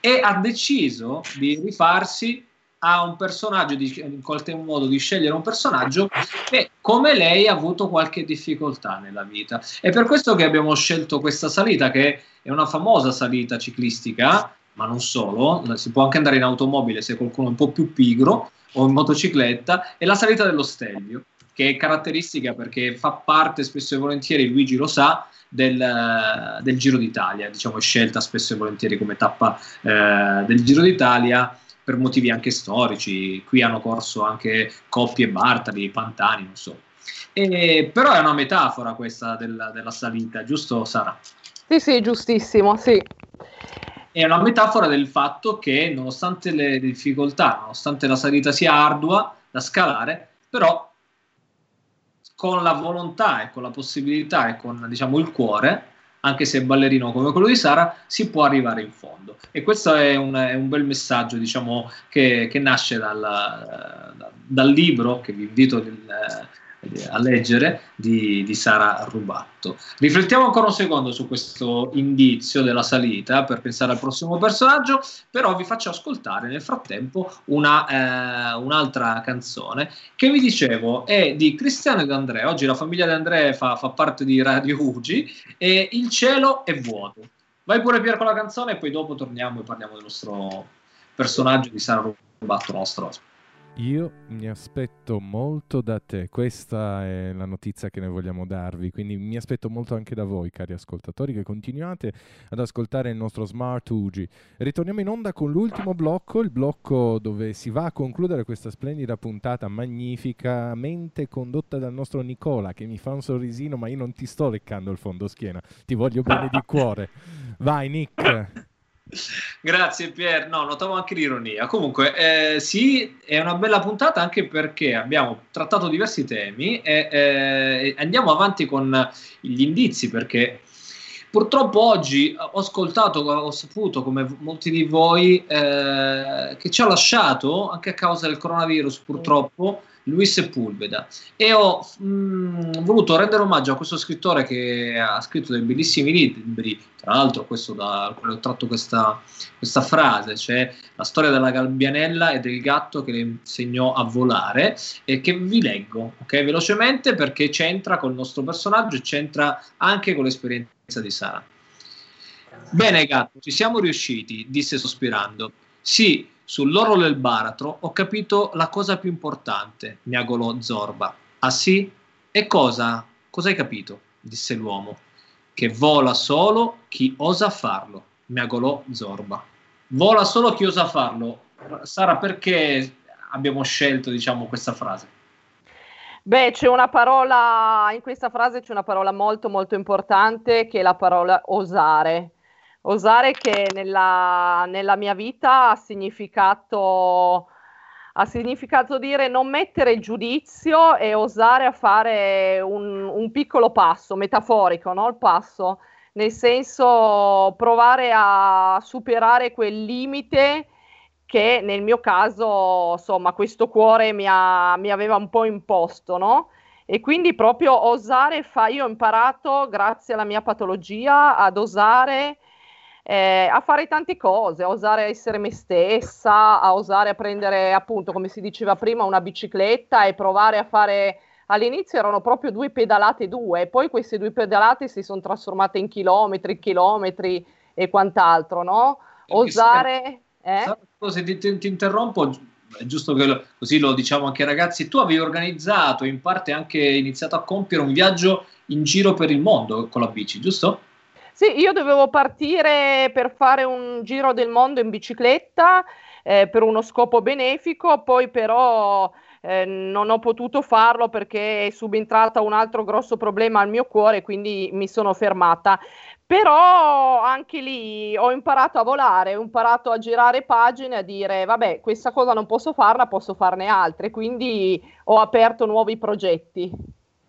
E ha deciso di rifarsi a un personaggio, di, in qualche modo di scegliere un personaggio che come lei ha avuto qualche difficoltà nella vita. È per questo che abbiamo scelto questa salita, che è una famosa salita ciclistica, ma non solo, si può anche andare in automobile se qualcuno è un po' più pigro o in motocicletta, è la salita dello Stelvio, che è caratteristica perché fa parte spesso e volentieri, Luigi lo sa, del, del Giro d'Italia, diciamo scelta spesso e volentieri come tappa eh, del Giro d'Italia per motivi anche storici, qui hanno corso anche Coppi e Bartali, Pantani, non so. E, però è una metafora questa della, della salita, giusto Sara? Sì, sì, giustissimo, sì è una metafora del fatto che nonostante le difficoltà, nonostante la salita sia ardua da scalare, però con la volontà e con la possibilità e con diciamo il cuore, anche se ballerino come quello di Sara, si può arrivare in fondo. E questo è un, è un bel messaggio diciamo, che, che nasce dal, dal, libro che vi invito a leggere di, di, Sara Rubatto. Riflettiamo ancora un secondo su questo indizio della salita per pensare al prossimo personaggio, però vi faccio ascoltare nel frattempo una, eh, un'altra canzone che vi dicevo è di Cristiano ed Andrea. Oggi la famiglia di Andrea fa, fa parte di Radio Ugi e Il cielo è vuoto. Vai pure Pier con la canzone e poi dopo torniamo e parliamo del nostro personaggio di Sara Rubatto, nostro ospite. Io mi aspetto molto da te, questa è la notizia che noi vogliamo darvi, quindi mi aspetto molto anche da voi cari ascoltatori che continuate ad ascoltare il nostro Smart Ugi. Ritorniamo in onda con l'ultimo blocco, il blocco dove si va a concludere questa splendida puntata magnificamente condotta dal nostro Nicola che mi fa un sorrisino ma io non ti sto leccando il fondo schiena, ti voglio bene di cuore. Vai Nick! Grazie Pier, no, notavo anche l'ironia. Comunque, eh, sì, è una bella puntata anche perché abbiamo trattato diversi temi e eh, andiamo avanti con gli indizi perché purtroppo oggi ho ascoltato, ho saputo come molti di voi eh, che ci ha lasciato anche a causa del coronavirus purtroppo Luis Sepulveda e ho mh, mm, voluto rendere omaggio a questo scrittore che ha scritto dei bellissimi libri, tra l'altro questo da quello ho tratto questa, questa frase, cioè la storia della gabbianella e del gatto che le insegnò a volare e che vi leggo, ok, velocemente perché c'entra col nostro personaggio e c'entra anche con l'esperienza di Sara. Bene gatto, ci siamo riusciti, disse sospirando. Sì, Sull'oro del baratro ho capito la cosa più importante, miagolò Zorba. Ah sì? E cosa? Cosa hai capito? disse l'uomo. Che vola solo chi osa farlo, miagolò Zorba. Vola solo chi osa farlo. Sara, perché abbiamo scelto, diciamo, questa frase? Beh, c'è una parola, in questa frase c'è una parola molto molto importante che è la parola osare osare che nella, nella mia vita ha significato, ha significato dire non mettere il giudizio e osare a fare un, un piccolo passo, metaforico, no? il passo, nel senso provare a superare quel limite che nel mio caso, insomma, questo cuore mi, ha, mi aveva un po' imposto, no? E quindi proprio osare fa, io ho imparato, grazie alla mia patologia, ad osare eh, a fare tante cose, a osare essere me stessa, a osare a prendere appunto, come si diceva prima, una bicicletta e provare a fare all'inizio erano proprio due pedalate due, poi queste due pedalate si sono trasformate in chilometri, chilometri e quant'altro, no? Osare... Eh? Se ti, ti, ti, interrompo, è giusto che lo, così lo diciamo anche ai ragazzi, tu avevi organizzato, in parte anche iniziato a compiere un viaggio in giro per il mondo con la bici, giusto? Sì, io dovevo partire per fare un giro del mondo in bicicletta eh, per uno scopo benefico, poi però eh, non ho potuto farlo perché è subentrata un altro grosso problema al mio cuore, quindi mi sono fermata. Però anche lì ho imparato a volare, ho imparato a girare pagine, a dire vabbè, questa cosa non posso farla, posso farne altre, quindi ho aperto nuovi progetti.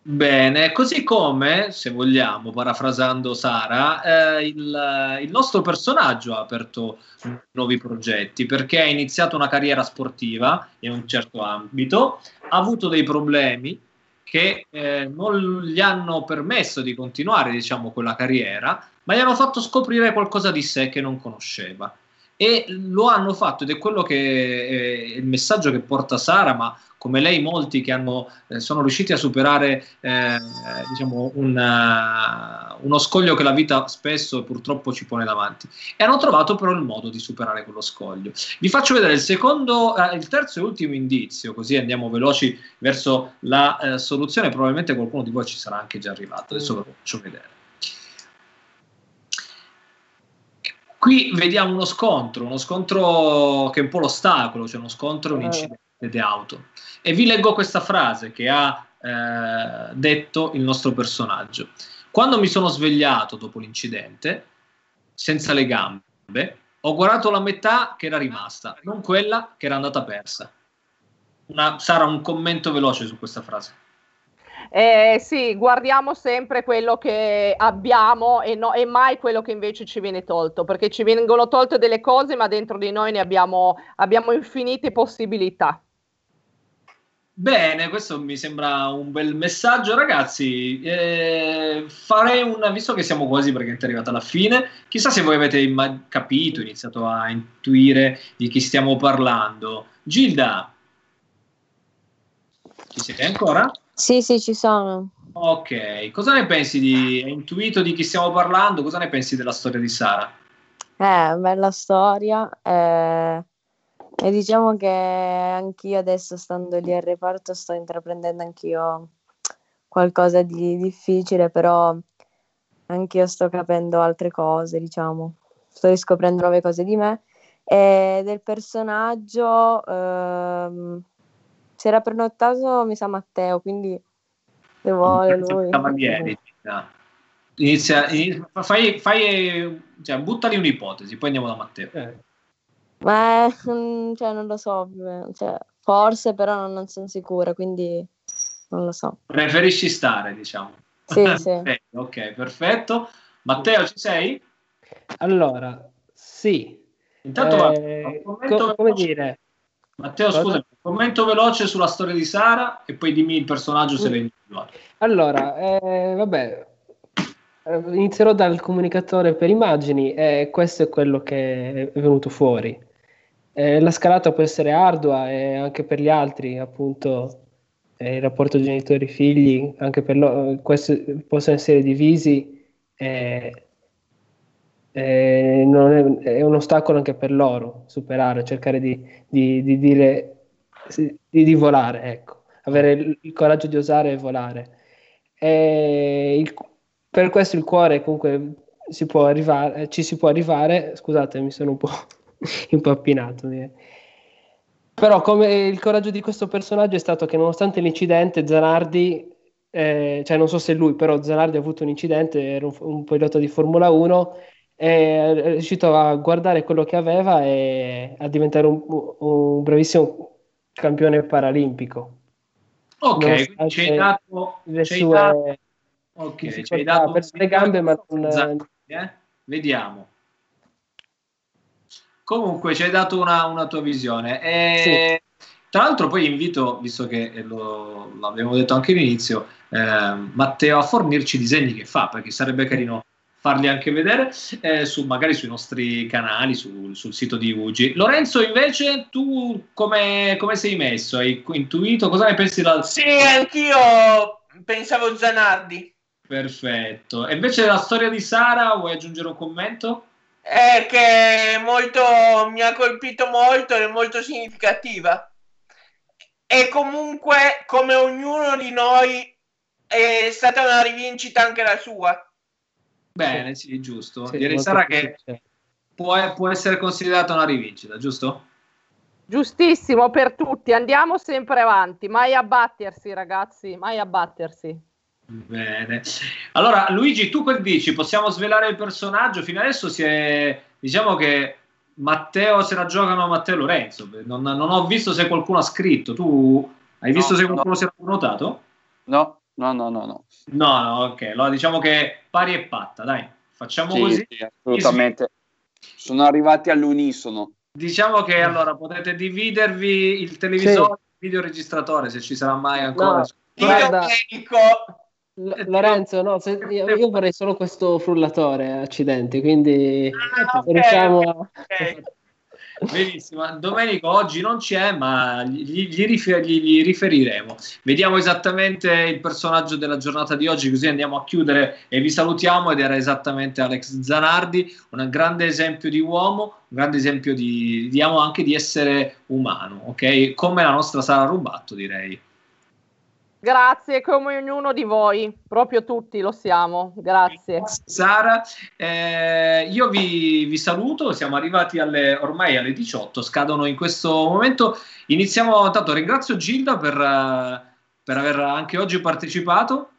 Bene, così come, se vogliamo, parafrasando Sara, eh, il, il, nostro personaggio ha aperto nuovi progetti perché ha iniziato una carriera sportiva in un certo ambito, ha avuto dei problemi che eh, non gli hanno permesso di continuare, diciamo, quella carriera, ma gli hanno fatto scoprire qualcosa di sé che non conosceva. E lo hanno fatto ed è quello che è il messaggio che porta Sara, ma come lei molti che hanno, eh, sono riusciti a superare eh, diciamo una, uno scoglio che la vita spesso purtroppo ci pone davanti e hanno trovato però il modo di superare quello scoglio. Vi faccio vedere il secondo, eh, il terzo e ultimo indizio, così andiamo veloci verso la eh, soluzione, probabilmente qualcuno di voi ci sarà anche già arrivato, adesso ve lo faccio vedere. Qui vediamo uno scontro, uno scontro che è un po' l'ostacolo, cioè uno scontro, un eh. incidente di auto. E vi leggo questa frase che ha eh, detto il nostro personaggio. Quando mi sono svegliato dopo l'incidente, senza le gambe, ho guardato la metà che era rimasta, non quella che era andata persa. Una, sarà un commento veloce su questa frase. Eh, sì, guardiamo sempre quello che abbiamo e, no, e, mai quello che invece ci viene tolto, perché ci vengono tolte delle cose, ma dentro di noi ne abbiamo, abbiamo infinite possibilità. Bene, questo mi sembra un bel messaggio, ragazzi. Eh, farei una, visto che siamo quasi praticamente arrivati alla fine, chissà se voi avete imma- capito, iniziato a intuire di chi stiamo parlando. Gilda, ci siete ancora? Sì, sì, ci sono. Ok, cosa ne pensi di. Hai intuito di chi stiamo parlando? Cosa ne pensi della storia di Sara? Eh, bella storia. Eh e diciamo che anch'io adesso, stando lì al reparto, sto intraprendendo anch'io qualcosa di difficile, però anch'io sto capendo altre cose, diciamo. Sto riscoprendo nuove cose di me. E del personaggio ehm, si era prenotato, mi sa, Matteo, quindi se vuole lui. Cavalieri, inizia, inizia, fai, fai, cioè, buttali un'ipotesi, poi andiamo da Matteo. Eh. Ma mm, cioè, non lo so, cioè, forse però non, non sono sicura, quindi non lo so. Preferisci stare, diciamo. Sì, sì. ok, perfetto. Matteo, ci sei? Allora, sì. Intanto, eh, co- come dire... Matteo, scusa, un commento veloce sulla storia di Sara e poi dimmi il personaggio se l'hai individuato. Allora, eh, vabbè, eh, inizierò dal comunicatore per immagini e questo è quello che è venuto fuori. Eh, la scalata può essere ardua e anche per gli altri, appunto, eh, il rapporto genitori-figli, anche per loro, questi possono essere divisi e, e è, è, un ostacolo anche per loro superare, cercare di, di, di dire, di, di, volare, ecco, avere il, il, coraggio di osare e volare. E il, per questo il cuore comunque si può arrivare, ci si può arrivare, scusate mi sono un po' impappinato. Però come il coraggio di questo personaggio è stato che nonostante l'incidente Zanardi, eh, cioè non so se lui, però Zanardi ha avuto un incidente, era un, un pilota di Formula 1, è riuscito a guardare quello che aveva e a diventare un, un bravissimo campione paralimpico. Ok, ci hai dato, le sue, dato Ok, ci hai dato le gambe, ma non... eh? Vediamo. Comunque ci hai dato una, una tua visione. E, sì. Tra l'altro poi invito, visto che lo, l'abbiamo detto anche all'inizio, eh, Matteo a fornirci i disegni che fa, perché sarebbe carino farli anche vedere, eh, su, magari sui nostri canali, su, sul sito di Ugi. Lorenzo, invece, tu come, come sei messo? Hai intuito? Cosa ne pensi? Dal... Sì, anch'io pensavo Zanardi. Perfetto. E invece la storia di Sara, vuoi aggiungere un commento? È che molto, mi ha colpito molto, è molto significativa. E comunque, come ognuno di noi, è stata una rivincita anche la sua. Bene, sì, giusto. Sì, Direi Sara che può, può essere considerata una rivincita, giusto? Giustissimo per tutti, andiamo sempre avanti, mai abbattersi ragazzi, mai abbattersi. Bene. Allora, Luigi, tu che dici? Possiamo svelare il personaggio? Fino adesso si è... Diciamo che Matteo se la giocano Matteo Lorenzo. Non, non ho visto se qualcuno ha scritto. Tu hai visto No, se qualcuno no. si era notato? No, no, no, no, no. No, no, ok. Allora diciamo che pari e patta, dai. Facciamo Sì, così. sì, assolutamente. Sono arrivati all'unisono. Diciamo che allora potete dividervi il televisore, il videoregistratore, se ci sarà mai ancora. No, guarda, L- Lorenzo, no, se- io, io vorrei solo questo frullatore, accidenti, quindi Ah, ok, riusciamo a... Benissimo, Domenico oggi non c'è, ma gli, gli rifer- gli- gli riferiremo. Vediamo esattamente il personaggio della giornata di oggi, così andiamo a chiudere e vi salutiamo. Ed era esattamente Alex Zanardi, un grande esempio di uomo, un grande esempio di, diamo anche di essere umano, ok? Come la nostra Sara Rubatto, direi. Grazie come ognuno di voi, proprio tutti lo siamo, grazie. Sara, eh, io vi, vi saluto, siamo arrivati alle, ormai alle 18, scadono in questo momento. Iniziamo, tanto ringrazio Gilda per, eh, per aver anche oggi partecipato.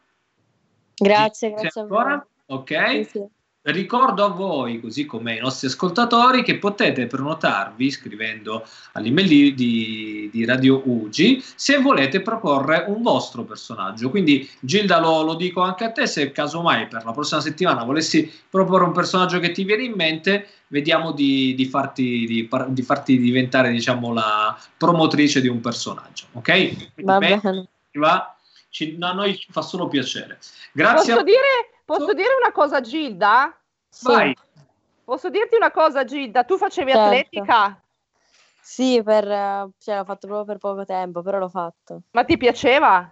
Grazie, Grazie grazie a ancora. voi. Ok. Sì, sì. Ricordo a voi, così come ai nostri ascoltatori, che potete prenotarvi scrivendo all'email di, di, di Radio Ugi se volete proporre un vostro personaggio. Quindi, Gilda, lo, lo dico anche a te: se casomai per la prossima settimana volessi proporre un personaggio che ti viene in mente, vediamo di, di farti, di, par- farti diventare, diciamo, la promotrice di un personaggio. Ok? Va bene, va? Ci- a noi ci fa solo piacere. Grazie. Posso a- dire, posso dire una cosa Gilda? Sì. Vai. Posso dirti una cosa Gilda? Tu facevi Certo. atletica, Sì, per, eh, cioè, l'ho fatto proprio per poco tempo, però l'ho fatto. ma ti piaceva?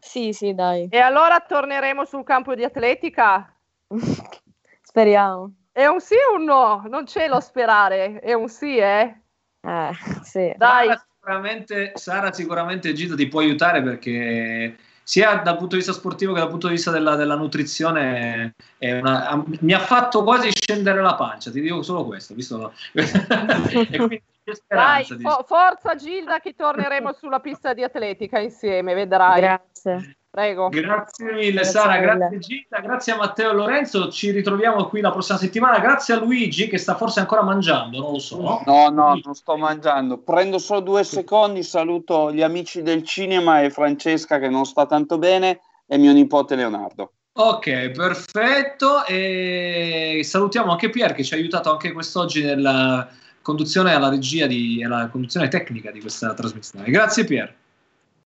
Sì, sì, dai. E allora torneremo sul campo di atletica? Speriamo. È un sì o un no? Non c'è lo sperare, è un sì, eh? Eh, sì. Dai, Sara sicuramente, Sara sicuramente Gilda ti può aiutare perché sia dal punto di vista sportivo che dal punto di vista della, della nutrizione è una- mi ha fatto quasi scendere la pancia, ti dico solo questo. Visto, e dai, speranza. di- fo- forza Gilda che torneremo sulla pista di atletica insieme, vedrai. Grazie. Prego. Grazie mille Grazie Sara, mille. grazie Gilda, grazie a Matteo e Lorenzo, ci ritroviamo qui la prossima settimana, grazie a Luigi che sta forse ancora mangiando, non lo so. No, no, non sto mangiando. Prendo solo due secondi, saluto gli amici del cinema e Francesca che non sta tanto bene e mio nipote Leonardo. Ok, perfetto. E salutiamo anche Pier che ci ha aiutato anche quest'oggi nella conduzione alla regia di, alla conduzione tecnica di questa trasmissione. Grazie Pier.